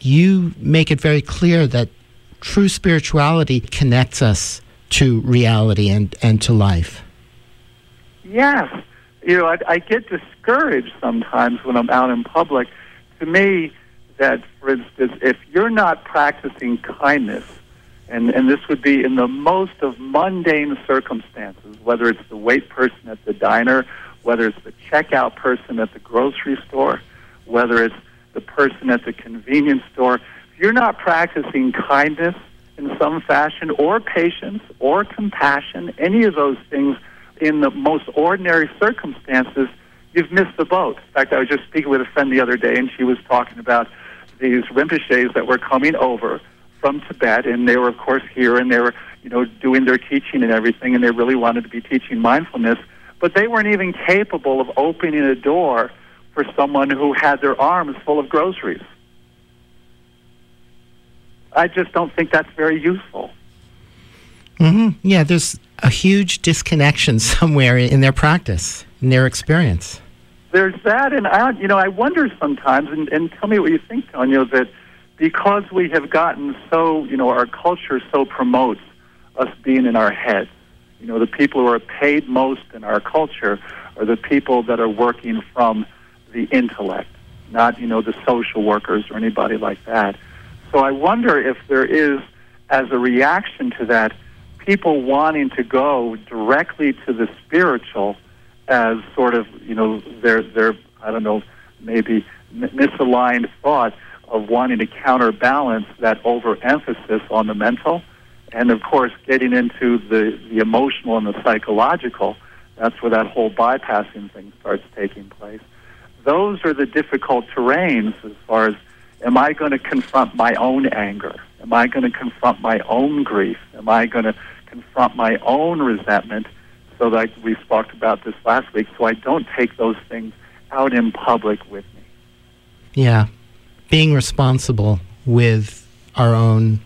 you make it very clear that true spirituality connects us to reality and, and to life. Yes. You know, I, I get discouraged sometimes when I'm out in public. To me, that, for instance, if you're not practicing kindness, and, and this would be in the most of mundane circumstances, whether it's the wait person at the diner, whether it's the checkout person at the grocery store, whether it's the person at the convenience store. If you're not practicing kindness in some fashion, or patience, or compassion, any of those things in the most ordinary circumstances, you've missed the boat. In fact, I was just speaking with a friend the other day, and she was talking about these Rinpoches that were coming over from Tibet, and they were, of course, here, and they were, you know, doing their teaching and everything, and they really wanted to be teaching mindfulness, but they weren't even capable of opening a door for someone who had their arms full of groceries. I just don't think that's very useful. hmm Yeah, there's a huge disconnection somewhere in their practice, in their experience. There's that, and I, you know, I wonder sometimes, and, and tell me what you think, Tonio, that because we have gotten so, you know, our culture so promotes us being in our heads. You know, the people who are paid most in our culture are the people that are working from the intellect, not, you know, the social workers or anybody like that. So I wonder if there is, as a reaction to that, people wanting to go directly to the spiritual as sort of, you know, their, their I don't know, maybe misaligned thought of wanting to counterbalance that overemphasis on the mental. And of course, getting into the, the emotional and the psychological, that's where that whole bypassing thing starts taking place. Those are the difficult terrains as far as am I going to confront my own anger? Am I going to confront my own grief? Am I going to confront my own resentment so that we talked about this last week so I don't take those things out in public with me? Yeah, being responsible with our own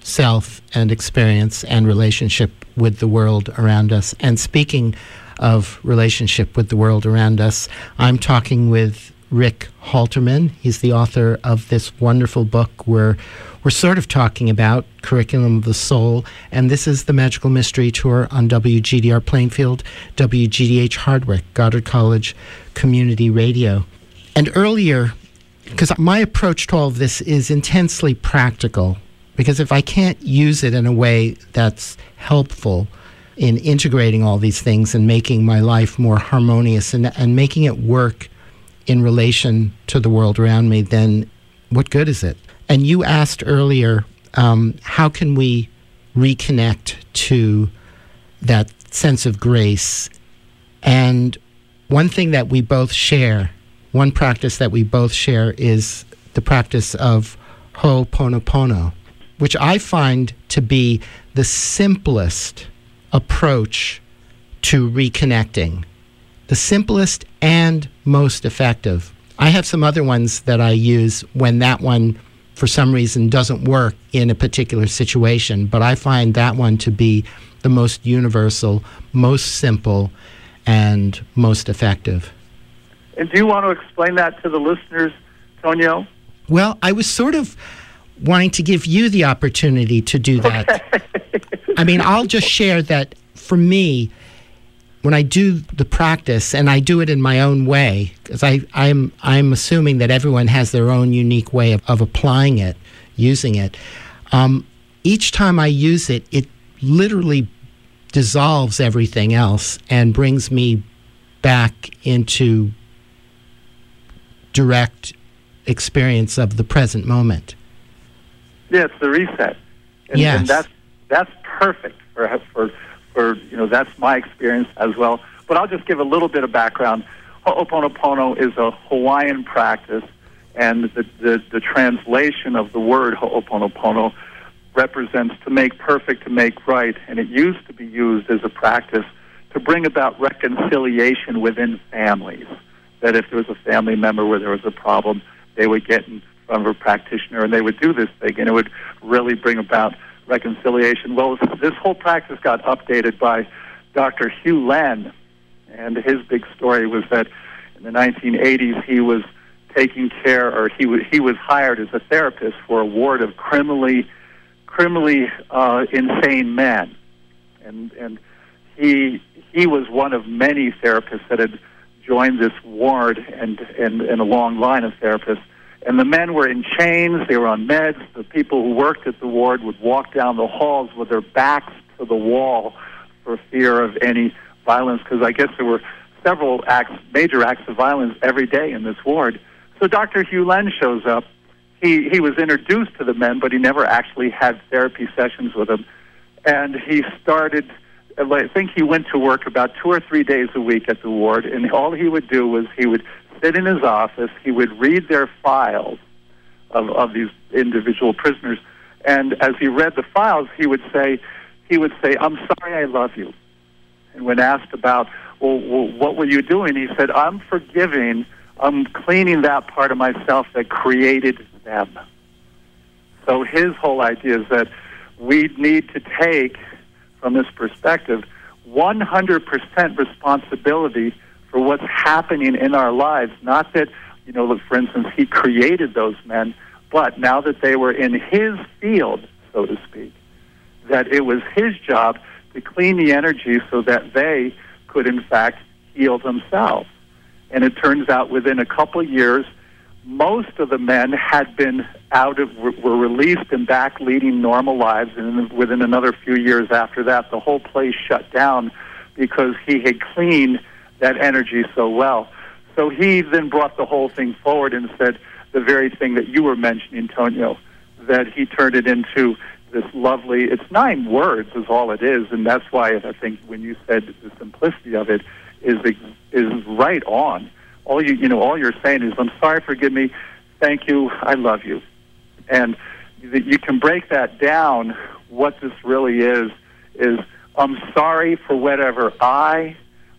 self and experience and relationship with the world around us. And speaking of relationship with the world around us, I'm talking with Rick Haltermann. He's the author of this wonderful book where we're sort of talking about curriculum of the soul, and this is the Magical Mystery Tour on WGDR Plainfield, WGDH Hardwick, Goddard College Community Radio. And earlier, because my approach to all of this is intensely practical, because if I can't use it in a way that's helpful in integrating all these things and making my life more harmonious and, and making it work in relation to the world around me, then what good is it? And you asked earlier, um, how can we reconnect to that sense of grace? And one thing that we both share, one practice that we both share is the practice of Ho'oponopono, which I find to be the simplest approach to reconnecting, the simplest and most effective. I have some other ones that I use when that one, for some reason, doesn't work in a particular situation, but I find that one to be the most universal, most simple, and most effective. And do you want to explain that to the listeners, Tonio? Well, I was sort of wanting to give you the opportunity to do that. I mean, I'll just share that for me, when I do the practice, and I do it in my own way, because I'm, I'm assuming that everyone has their own unique way of, of applying it, using it. Um, each time I use it, it literally dissolves everything else and brings me back into direct experience of the present moment. Yeah, it's the reset. And, yes. and that's that's perfect for for for you know that's my experience as well. But I'll just give a little bit of background. Ho'oponopono is a Hawaiian practice, and the, the, the translation of the word Ho'oponopono represents to make perfect, to make right, and it used to be used as a practice to bring about reconciliation within families. That if there was a family member where there was a problem, they would get in front of a practitioner and they would do this thing, and it would really bring about reconciliation. Well, this whole practice got updated by Dr. Hew Len, and his big story was that in the 1980s he was taking care, or he was he was hired as a therapist for a ward of criminally criminally uh, insane men, and and he he was one of many therapists that had joined this ward and and, and a long line of therapists. And the men were in chains, they were on meds. The people who worked at the ward would walk down the halls with their backs to the wall for fear of any violence, because I guess there were several acts, major acts of violence every day in this ward. So Dr. Hew Len shows up. He, he was introduced to the men, but he never actually had therapy sessions with them. And he started I think he went to work about two or three days a week at the ward, and all he would do was he would sit in his office, he would read their files of, of these individual prisoners, and as he read the files, he would say, he would say, "I'm sorry, I love you." And when asked about, well, well what were you doing? He said, "I'm forgiving. I'm cleaning that part of myself that created them." So his whole idea is that we need to take, from this perspective, 100% responsibility for what's happening in our lives. Not that, you know, look, for instance, he created those men, but now that they were in his field, so to speak, that it was his job to clean the energy so that they could, in fact, heal themselves. And it turns out within a couple of years, most of the men had been out of were released and back leading normal lives and within another few years after that the whole place shut down because he had cleaned that energy so well. So he then brought the whole thing forward and said the very thing that you were mentioning Tonio that he turned it into this lovely it's nine words is all it is and that's why I think when you said the simplicity of it is is right on all you you know all you're saying is I'm sorry, forgive me, thank you, I love you, and that you can break that down. What this really is is I'm sorry for whatever I,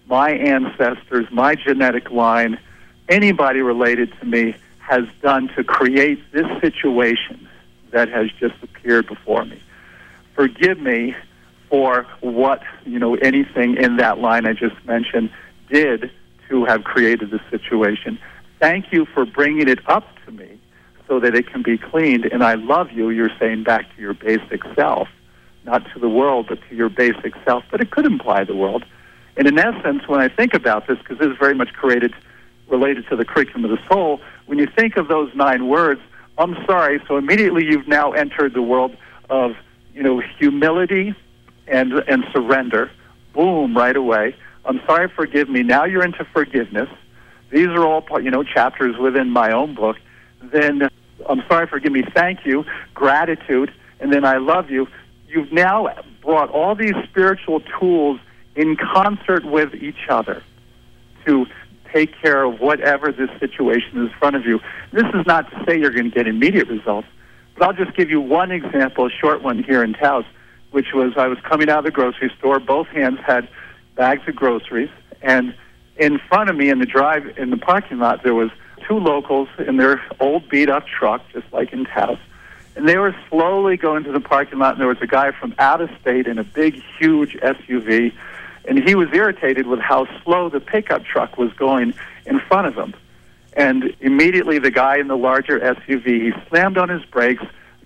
my ancestors, my genetic line, anybody related to me has done to create this situation that has just appeared before me. Forgive me for what, you know, anything in that line I just mentioned did to have created the situation. Thank you for bringing it up to me so that it can be cleaned. And I love you, you're saying back to your basic self, not to the world, but to your basic self. But it could imply the world. And in essence, when I think about this, because this is very much created, related to the curriculum of the soul, when you think of those nine words, I'm sorry, so immediately you've now entered the world of, you know, humility and, and surrender. Boom, right away. I'm sorry, forgive me. Now you're into forgiveness. These are all, you know, chapters within my own book. Then I'm sorry, forgive me. Thank you, gratitude, and then I love you. You've now brought all these spiritual tools in concert with each other to take care of whatever this situation is in front of you. This is not to say you're going to get immediate results, but I'll just give you one example, a short one here in Taos, which was I was coming out of the grocery store. Both hands had bags of groceries, and in front of me in the drive in the parking lot there was two locals in their old beat up truck, just like in Taos. And they were slowly going to the parking lot, and there was a guy from out of state in a big, huge SUV, and he was irritated with how slow the pickup truck was going in front of him. And immediately, the guy in the larger SUV, he slammed on his brakes,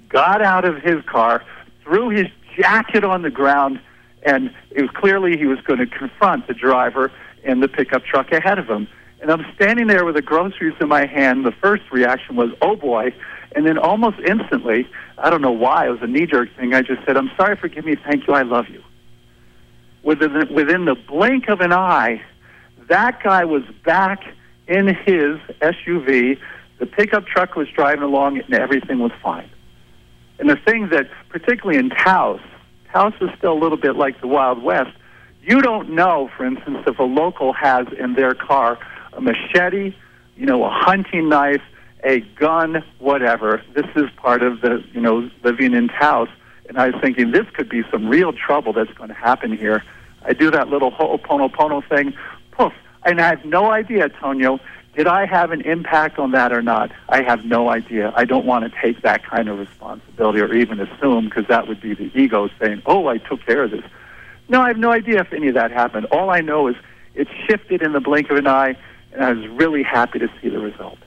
got out of his car, threw his jacket on the ground, and it was clearly he was going to confront the driver in the pickup truck ahead of him. And I'm standing there with the groceries in my hand. The first reaction was, oh boy. And then almost instantly, I don't know why, it was a knee jerk thing. I just said, I'm sorry, forgive me, thank you, I love you. Within the, within the blink of an eye, that guy was back in his SUV. The pickup truck was driving along, and everything was fine. And the thing that, particularly in Taos, Taos is still a little bit like the Wild West. You don't know, for instance, if a local has in their car a machete, you know, a hunting knife, a gun, whatever. This is part of the, you know, living in Taos. And I was thinking this could be some real trouble that's going to happen here. I do that little ho'oponopono thing, poof, and I have no idea, Tonio, did I have an impact on that or not? I have no idea. I don't want to take that kind of responsibility or even assume because that would be the ego saying, oh, I took care of this. No, I have no idea if any of that happened. All I know is it shifted in the blink of an eye, and I was really happy to see the result.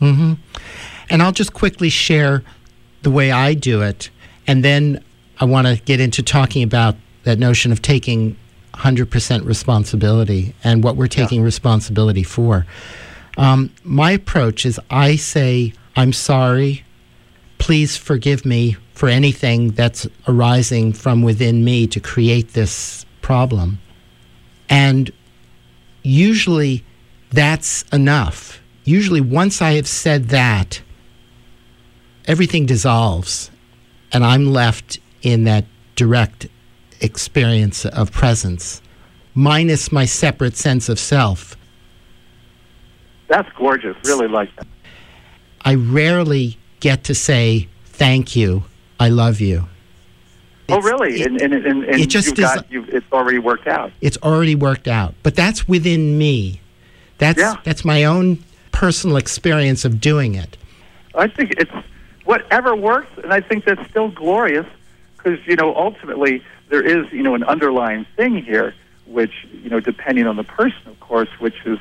Mm-hmm. And I'll just quickly share the way I do it, and then I want to get into talking about that notion of taking 100% responsibility and what we're taking yeah. responsibility for. Um, my approach is I say, I'm sorry. Please forgive me for anything that's arising from within me to create this problem. And usually that's enough. Usually, once I have said that, everything dissolves and I'm left in that direct experience of presence, minus my separate sense of self. That's gorgeous. Really like that. I rarely get to say thank you, I love you. oh, It's- really? it- and and, and, and it just you've is- got, you've, it's already worked out. it's already worked out. But that's within me. That's Yeah. that's my own personal experience of doing it. I think it's whatever works, and I think that's still glorious because you know ultimately there is you know an underlying thing here, which you know depending on the person, of course, which is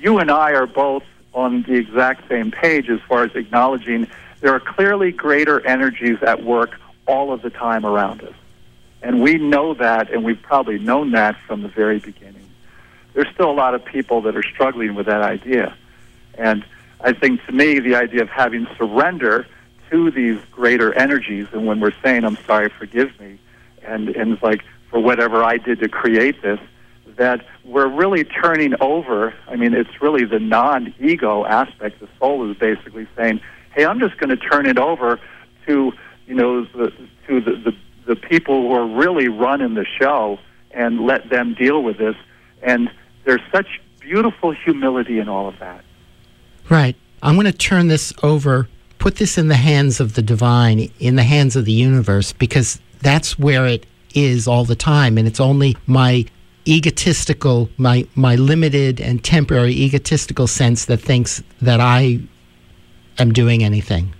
you and I are both on the exact same page as far as acknowledging there are clearly greater energies at work all of the time around us, and we know that, and we've probably known that from the very beginning. There's still a lot of people that are struggling with that idea. And I think to me, the idea of having surrender to these greater energies, and when we're saying, I'm sorry, forgive me, and, and it's like, for whatever I did to create this, that we're really turning over. I mean, it's really the non ego aspect. The soul is basically saying, hey, I'm just going to turn it over to, you know, the, to the, the, the people who are really running the show and let them deal with this. And there's such beautiful humility in all of that. Right. I'm going to turn this over, put this in the hands of the divine, in the hands of the universe, because that's where it is all the time. And it's only my egotistical, my, my limited and temporary egotistical sense that thinks that I am doing anything.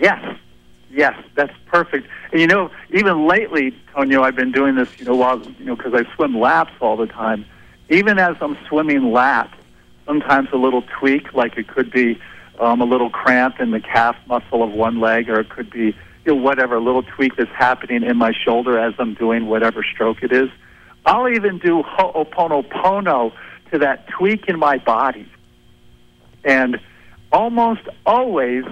Yes, yes, that's perfect. And you know, even lately, Tonio, I've been doing this. You know, while you know, because I swim laps all the time. Even as I'm swimming laps, sometimes a little tweak, like it could be um, a little cramp in the calf muscle of one leg, or it could be you know whatever little tweak that's happening in my shoulder as I'm doing whatever stroke it is. I'll even do ho'oponopono to that tweak in my body, and almost always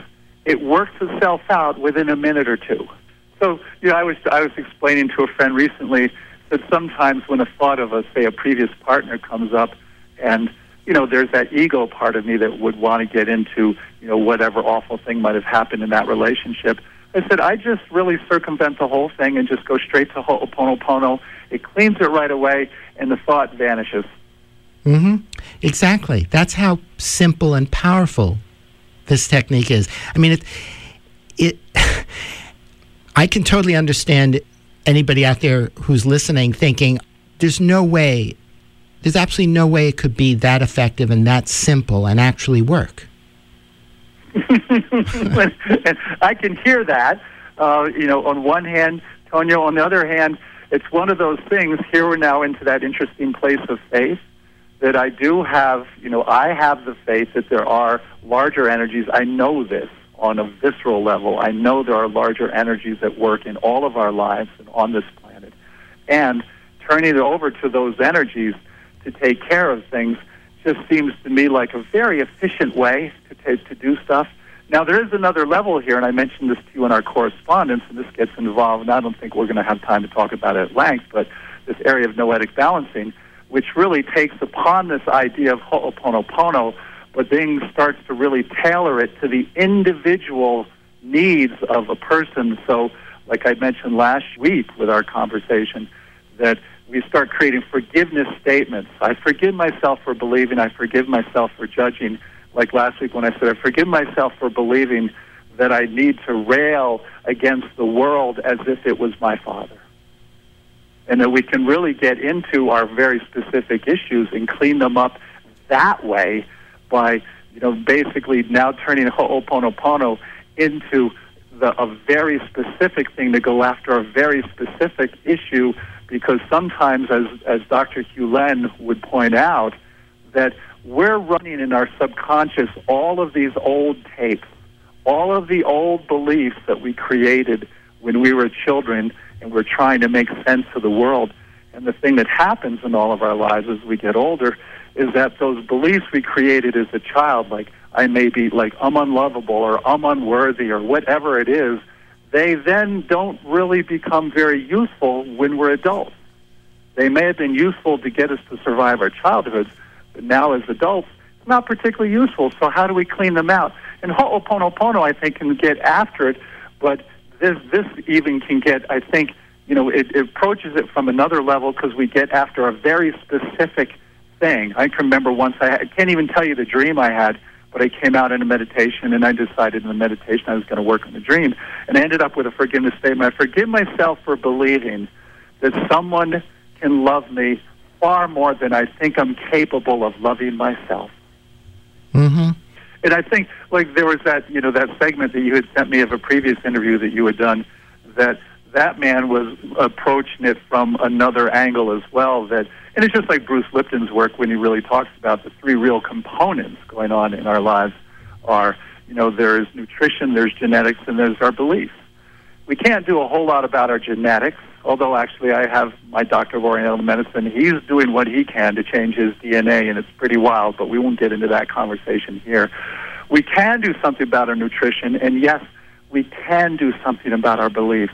it works itself out within a minute or two. So, you know, I was I was explaining to a friend recently that sometimes when a thought of a say a previous partner comes up, and you know, there's that ego part of me that would want to get into you know whatever awful thing might have happened in that relationship. I said I just really circumvent the whole thing and just go straight to Ho'oponopono. It cleans it right away, and the thought vanishes. hmm Exactly. That's how simple and powerful this technique is. I mean, it, it, I can totally understand anybody out there who's listening thinking, there's no way, there's absolutely no way it could be that effective and that simple and actually work. I can hear that. Uh, you know, on one hand, Tonio, on the other hand, it's one of those things. Here we're now into that interesting place of faith that I do have. You know, I have the faith that there are larger energies. I know this on a visceral level. I know there are larger energies at work in all of our lives and on this planet. And turning it over to those energies to take care of things just seems to me like a very efficient way to take, to do stuff. Now there is another level here, and I mentioned this to you in our correspondence, and this gets involved. And I don't think we're going to have time to talk about it at length, but this area of noetic balancing, which really takes upon this idea of ho'oponopono, but then starts to really tailor it to the individual needs of a person. So, like I mentioned last week with our conversation, that we start creating forgiveness statements. I forgive myself for believing. I forgive myself for judging. Like last week when I said, I forgive myself for believing that I need to rail against the world as if it was my father. And that we can really get into our very specific issues and clean them up that way by, you know, basically now turning Ho'oponopono into the, a very specific thing to go after a very specific issue because sometimes, as, as Dr. Hew Len would point out, that we're running in our subconscious all of these old tapes, all of the old beliefs that we created when we were children and we're trying to make sense of the world. And the thing that happens in all of our lives as we get older is that those beliefs we created as a child, like I may be like I'm unlovable or I'm unworthy or whatever it is, they then don't really become very useful when we're adults. They may have been useful to get us to survive our childhoods, but now as adults, it's not particularly useful. So how do we clean them out? And Ho'oponopono, I think, can get after it, but this this even can get, I think, you know, it, it approaches it from another level because we get after a very specific thing. I can remember once I, I can't even tell you the dream I had, but I came out in a meditation and I decided in the meditation I was going to work on the dream, and I ended up with a forgiveness statement. I forgive myself for believing that someone can love me far more than I think I'm capable of loving myself. Mm-hmm. And I think, like, there was that, you know, that segment that you had sent me of a previous interview that you had done, that that man was approaching it from another angle as well. That, and it's just like Bruce Lipton's work when he really talks about the three real components going on in our lives are, you know, there's nutrition, there's genetics, and there's our beliefs. We can't do a whole lot about our genetics, although actually I have my doctor of Oriental medicine. He's doing what he can to change his DNA, and it's pretty wild, but we won't get into that conversation here. We can do something about our nutrition, and yes, we can do something about our beliefs.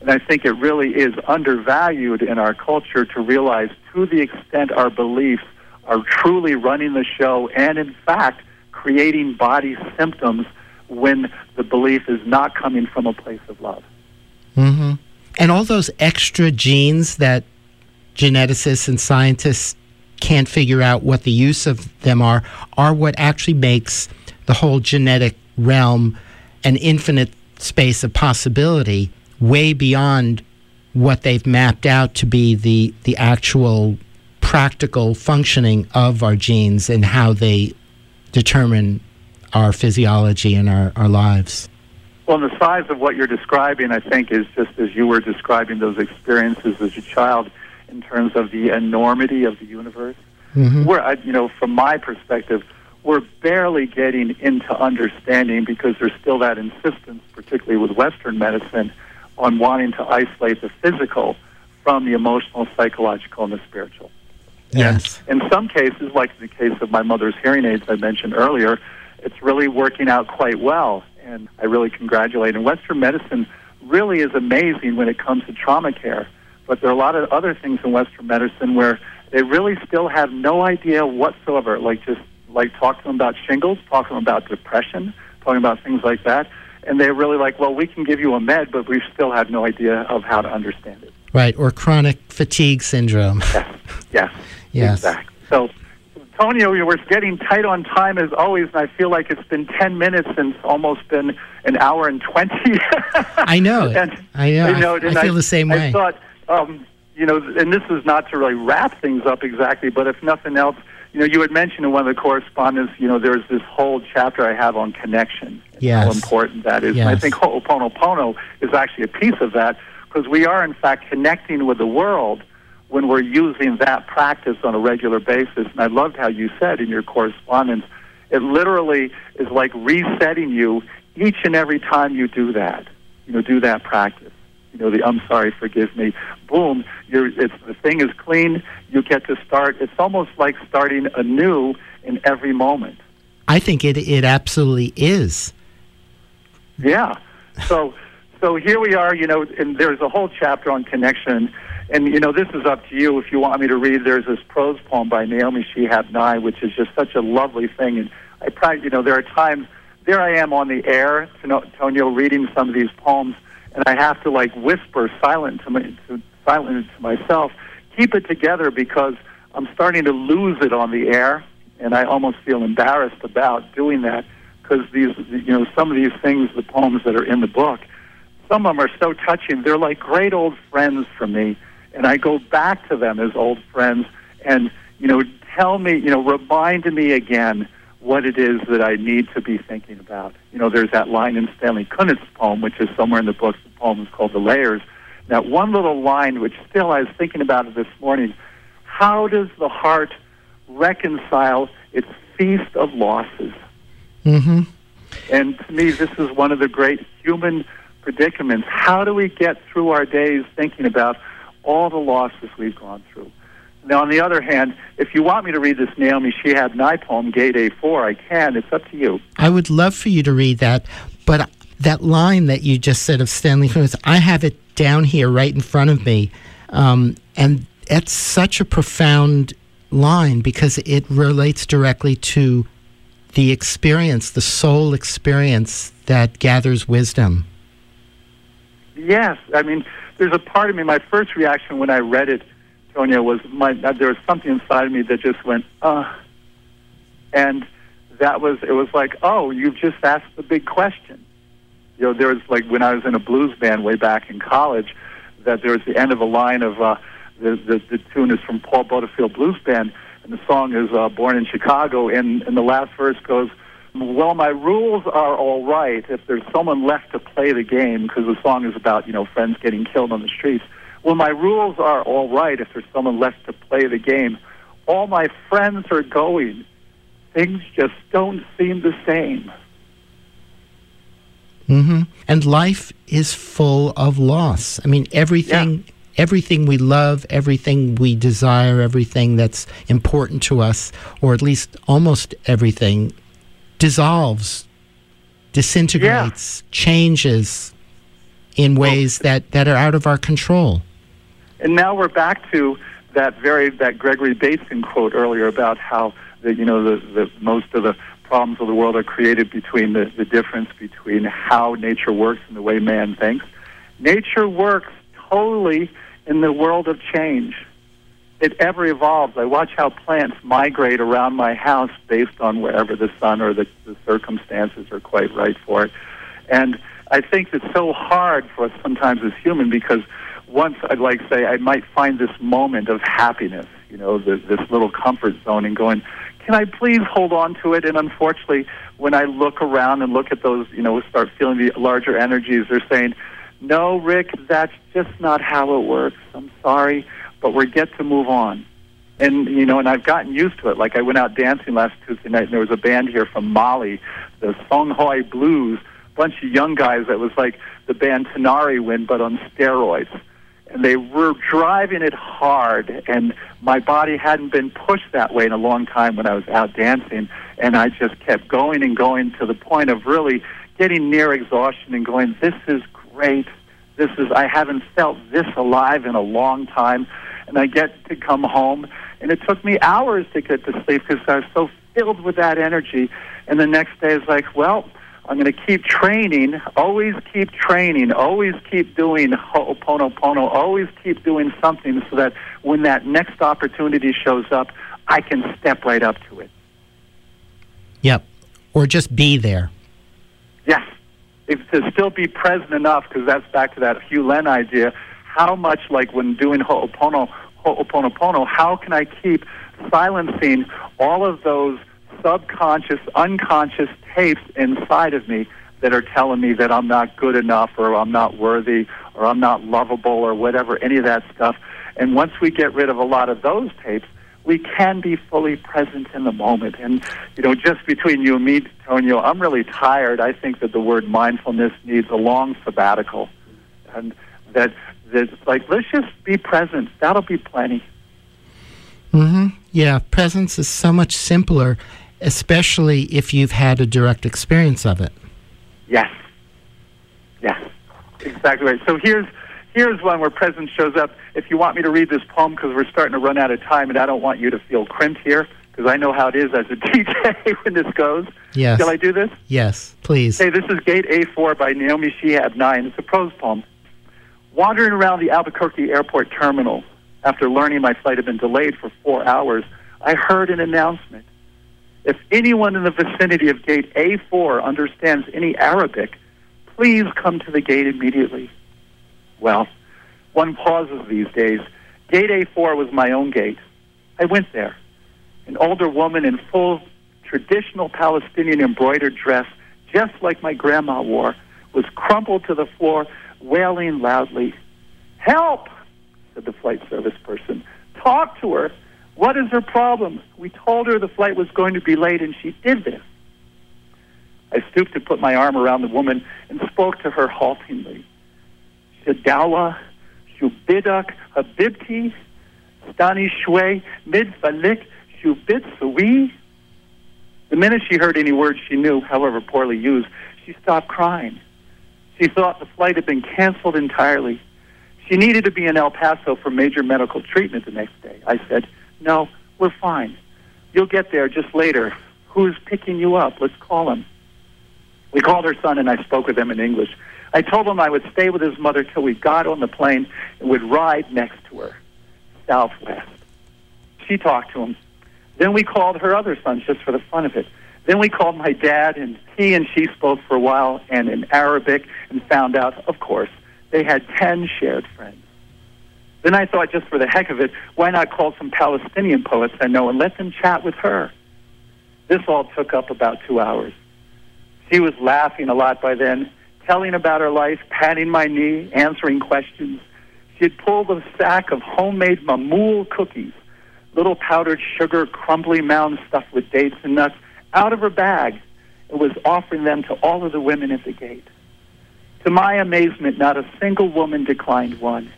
And I think it really is undervalued in our culture to realize to the extent our beliefs are truly running the show and, in fact, creating body symptoms when the belief is not coming from a place of love. Mm-hmm. And all those extra genes that geneticists and scientists can't figure out what the use of them are, are what actually makes the whole genetic realm an infinite space of possibility way beyond what they've mapped out to be the, the actual practical functioning of our genes and how they determine our physiology and our, our lives. Well, the size of what you're describing, I think, is just as you were describing those experiences as a child in terms of the enormity of the universe. Mm-hmm. We're, you know, from my perspective, we're barely getting into understanding because there's still that insistence, particularly with Western medicine, on wanting to isolate the physical from the emotional, psychological, and the spiritual. Yes. And in some cases, like in the case of my mother's hearing aids I mentioned earlier, it's really working out quite well. And I really congratulate. And Western medicine really is amazing when it comes to trauma care. But there are a lot of other things in Western medicine where they really still have no idea whatsoever. Like just like talk to them about shingles, talk to them about depression, talking about things like that. And they're really like, well, we can give you a med, but we still have no idea of how to understand it. Right, or chronic fatigue syndrome. Yes, yes, Yes. exactly. So, Antonio, we're getting tight on time as always, and I feel like it's been 10 minutes and it's almost been an hour and 20. I know. and, I know. you know, I, I feel the same way. I thought, um, you know, and this is not to really wrap things up exactly, but if nothing else, you know, you had mentioned in one of the correspondence, you know, there's this whole chapter I have on connection. and How important that is. And I Yes. think Ho'oponopono is actually a piece of that because we are, in fact, connecting with the world when we're using that practice on a regular basis. And I loved how you said in your correspondence, it literally is like resetting you each and every time you do that. You know, do that practice. You know, the I'm sorry, forgive me. Boom, you're, it's, the thing is clean. You get to start. It's almost like starting anew in every moment. I think it, it absolutely is. Yeah. So, so here we are. You know, and there's a whole chapter on connection. And you know, this is up to you if you want me to read. There's this prose poem by Naomi Shihab Nye, which is just such a lovely thing. And I probably, you know, there are times there I am on the air, Antonio, reading some of these poems, and I have to like whisper silent to, my, to silent to myself, keep it together because I'm starting to lose it on the air, and I almost feel embarrassed about doing that because these, you know, some of these things, the poems that are in the book, some of them are so touching. They're like great old friends for me, and I go back to them as old friends, and you know, tell me, you know, remind me again what it is that I need to be thinking about. You know, there's that line in Stanley Kunitz's poem, which is somewhere in the book. The poem is called "The Layers." That one little line, which still I was thinking about it this morning. How does the heart reconcile its feast of losses? Mm-hmm. And to me, this is one of the great human predicaments. How do we get through our days thinking about all the losses we've gone through? Now, on the other hand, if you want me to read this Naomi Shihab Nye poem, Gate A4, I can. It's up to you. I would love for you to read that, but that line that you just said of Stanley Kunitz, I have it down here right in front of me, um, and it's such a profound line because it relates directly to the experience, the soul experience that gathers wisdom. Yes, I mean, there's a part of me. My first reaction when I read it, Tonio, was my uh, there was something inside of me that just went, uh, and that was it was like, oh, you've just asked the big question. You know, there was like when I was in a blues band way back in college, that there was the end of a line of uh, the, the the tune is from Paul Butterfield Blues Band, and the song is uh, "Born in Chicago," and and the last verse goes. Well, my rules are all right if there's someone left to play the game, because the song is about, you know, friends getting killed on the streets. Well, my rules are all right if there's someone left to play the game. All my friends are going. Things just don't seem the same. hmm And life is full of loss. I mean, everything. Everything we love, everything we desire, everything that's important to us, or at least almost everything, dissolves, disintegrates, changes in ways that, that are out of our control. And now we're back to that very that Gregory Bateson quote earlier about how the you know the, the most of the problems of the world are created between the, the difference between how nature works and the way man thinks. Nature works totally in the world of change. It ever evolves. I watch how plants migrate around my house based on wherever the sun or the, the circumstances are quite right for it. And I think it's so hard for us sometimes as human because once I'd like to say I might find this moment of happiness, you know, the, this little comfort zone, and going, can I please hold on to it? And unfortunately, when I look around and look at those, you know, start feeling the larger energies, they're saying, no, Rick, that's just not how it works. I'm sorry, but we get to move on. And you know, and I've gotten used to it. Like I went out dancing last Tuesday night, and there was a band here from Mali, the Songhoy Blues, bunch of young guys that was like the band Tinariwen, but on steroids. And they were driving it hard, and my body hadn't been pushed that way in a long time when I was out dancing. And I just kept going and going to the point of really getting near exhaustion and going, this is great. This is, I haven't felt this alive in a long time. And I get to come home, and it took me hours to get to sleep because I was so filled with that energy. And the next day is like, well, I'm going to keep training, always keep training, always keep doing Ho'oponopono, always keep doing something so that when that next opportunity shows up, I can step right up to it. Yep. Or just be there. Yes. If, to still be present enough, because that's back to that Hew Len idea, how much like when doing Ho'opono, Ho'oponopono, how can I keep silencing all of those subconscious, unconscious tapes inside of me that are telling me that I'm not good enough or I'm not worthy or I'm not lovable or whatever, any of that stuff. And once we get rid of a lot of those tapes, we can be fully present in the moment. And, you know, just between you and me, Tonio, I'm really tired. I think that the word mindfulness needs a long sabbatical. And that, that like, let's just be present. That'll be plenty. Mm-hmm. Yeah, presence is so much simpler, especially if you've had a direct experience of it. Yes. Yes. Exactly right. So here's here's one where presence shows up. If you want me to read this poem, because we're starting to run out of time, and I don't want you to feel crimped here, because I know how it is as a DJ when this goes. Yes. Shall I do this? Yes, please. Hey, this is Gate A4 by Naomi Shihab Nye. It's a prose poem. Wandering around the Albuquerque airport terminal, after learning my flight had been delayed for four hours, I heard an announcement. If anyone in the vicinity of gate A4 understands any Arabic, please come to the gate immediately. Well, one pauses these days. Gate A4 was my own gate. I went there. An older woman in full traditional Palestinian embroidered dress, just like my grandma wore, was crumpled to the floor, wailing loudly. Help! said the flight service person. Talk to her. What is her problem? We told her the flight was going to be late, and she did this. I stooped to put my arm around the woman and spoke to her haltingly. Shadawa, Shubidak, Habibti, Stani Shwe, Midfalik, Shubit Sawi. The minute she heard any words she knew, however poorly used, she stopped crying. She thought the flight had been canceled entirely. She needed to be in El Paso for major medical treatment the next day. I said, No, we're fine. You'll get there just later. Who's picking you up? Let's call him. We called her son, and I spoke with him in English. I told him I would stay with his mother till we got on the plane and would ride next to her, Southwest. She talked to him. Then we called her other sons just for the fun of it. Then we called my dad, and he and she spoke for a while and in Arabic and found out, of course, they had 10 shared friends. Then I thought, just for the heck of it, why not call some Palestinian poets I know and let them chat with her? This all took up about two hours. She was laughing a lot by then, telling about her life, patting my knee, answering questions. She had pulled a sack of homemade mamoul cookies, little powdered sugar, crumbly mounds stuffed with dates and nuts, out of her bag and was offering them to all of the women at the gate. To my amazement, not a single woman declined one.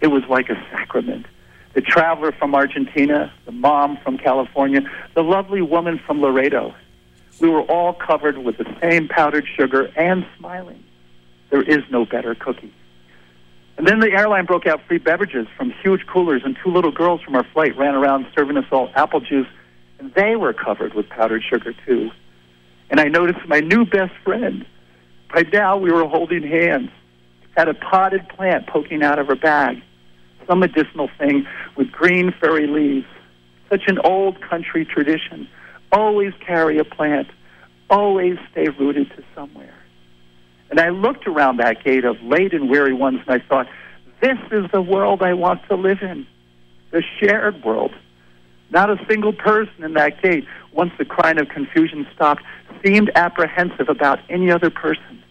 It was like a sacrament. The traveler from Argentina, the mom from California, the lovely woman from Laredo. We were all covered with the same powdered sugar and smiling. There is no better cookie. And then the airline broke out free beverages from huge coolers, and two little girls from our flight ran around serving us all apple juice, and they were covered with powdered sugar too. And I noticed my new best friend. By now, we were holding hands, had a potted plant poking out of her bag, some medicinal thing with green furry leaves. Such an old country tradition. Always carry a plant, always stay rooted to somewhere. And I looked around that gate of late and weary ones and I thought, this is the world I want to live in. The shared world. Not a single person in that gate, once the crying of confusion stopped, seemed apprehensive about any other person.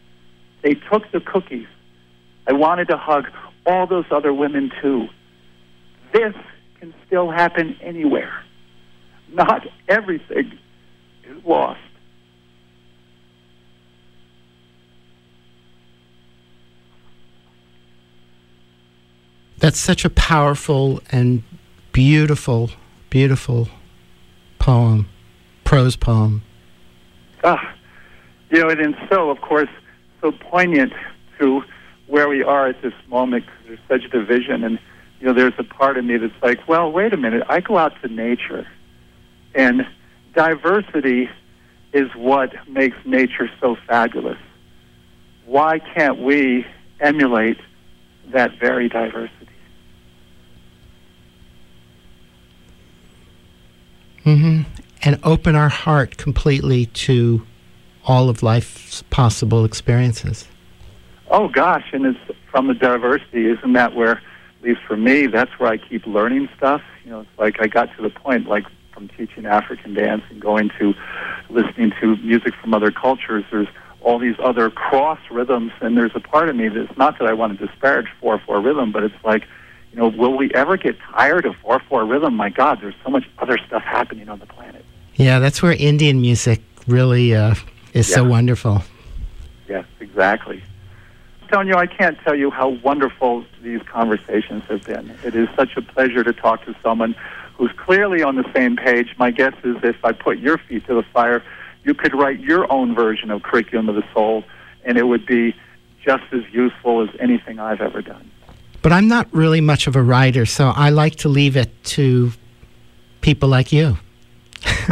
They took the cookies. I wanted to hug all those other women too. This can still happen anywhere. Not everything is lost. That's such a powerful and beautiful, beautiful poem, prose poem. Ah, you know, and so, of course, so poignant to where we are at this moment because there's such a division. And, you know, there's a part of me that's like, well, wait a minute. I go out to nature, and diversity is what makes nature so fabulous. Why can't we emulate that very diversity? hmm And open our heart completely to all of life's possible experiences. Oh gosh, and it's from the diversity, isn't that where, at least for me, that's where I keep learning stuff. You know, it's like I got to the point, like from teaching African dance and going to listening to music from other cultures. There's all these other cross rhythms, and there's a part of me that's not that I want to disparage four four rhythm, but it's like, you know, will we ever get tired of four four rhythm? My God, there's so much other stuff happening on the planet. Yeah, that's where Indian music really uh, is so wonderful. Yes, exactly. You, I can't tell you how wonderful these conversations have been. It is such a pleasure to talk to someone who's clearly on the same page. My guess is if I put your feet to the fire, you could write your own version of Curriculum of the Soul, and it would be just as useful as anything I've ever done. But I'm not really much of a writer, so I like to leave it to people like you.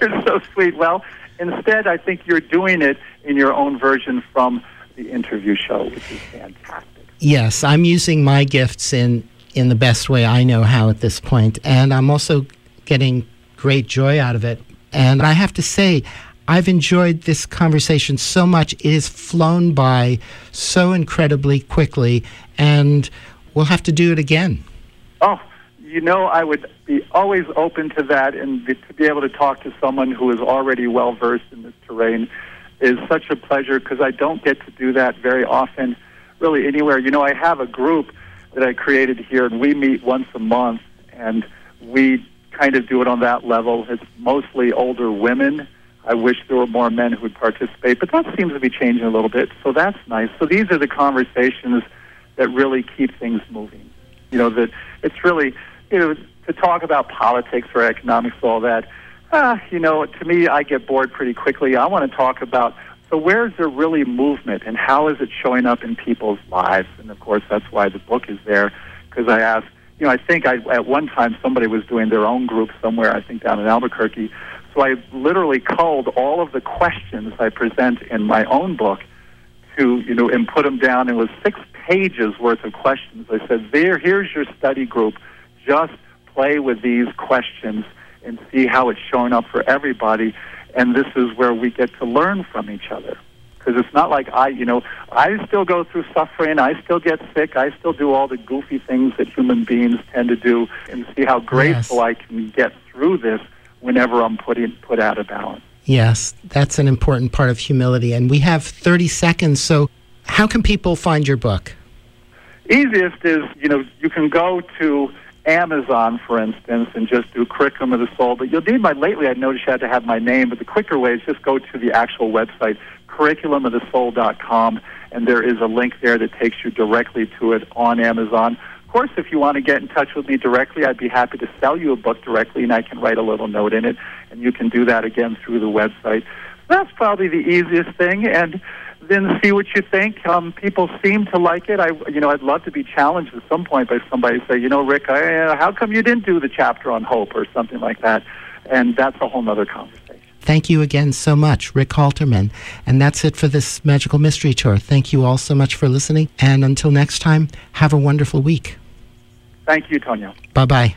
you're so sweet. Well, instead, I think you're doing it in your own version from the interview show, which is fantastic. Yes, I'm using my gifts in in the best way I know how at this point, and I'm also getting great joy out of it. And I have to say, I've enjoyed this conversation so much. It has flown by so incredibly quickly, and we'll have to do it again. Oh, you know, I would be always open to that, and be, to be able to talk to someone who is already well versed in this terrain is such a pleasure because I don't get to do that very often, really anywhere. You know, I have a group that I created here, and we meet once a month, and we kind of do it on that level. It's mostly older women. I wish there were more men who would participate, but that seems to be changing a little bit, so that's nice. So these are the conversations that really keep things moving. You know, that it's really, you know, to talk about politics or economics, all that, ah, you know, to me, I get bored pretty quickly. I want to talk about so where's there really movement and how is it showing up in people's lives? And of course, that's why the book is there because I asked, you know, I think I, at one time somebody was doing their own group somewhere, I think down in Albuquerque. So I literally culled all of the questions I present in my own book to, you know, and put them down. It was six pages worth of questions. I said, there, here's your study group. Just play with these questions and see how it's showing up for everybody. And this is where we get to learn from each other. Because it's not like I, you know, I still go through suffering. I still get sick. I still do all the goofy things that human beings tend to do, and see how grateful Yes. I can get through this whenever I'm put in, put out of balance. Yes, that's an important part of humility. And we have 30 seconds. So, how can people find your book? Easiest is, you know, you can go to Amazon, for instance, and just do Curriculum of the Soul. But you'll need my, lately I noticed you had to have my name, but the quicker way is just go to the actual website, curriculumofthesoul.com, and there is a link there that takes you directly to it on Amazon. Of course, if you want to get in touch with me directly, I'd be happy to sell you a book directly, and I can write a little note in it, and you can do that again through the website. That's probably the easiest thing, and then see what you think. Um, people seem to like it. I, you know, I'd love to be challenged at some point by somebody say, you know, Rick, I, uh, how come you didn't do the chapter on hope or something like that? And that's a whole other conversation. Thank you again so much, Rick Haltermann. And that's it for this Magical Mystery Tour. Thank you all so much for listening. And until next time, have a wonderful week. Thank you, Tonio. Bye bye.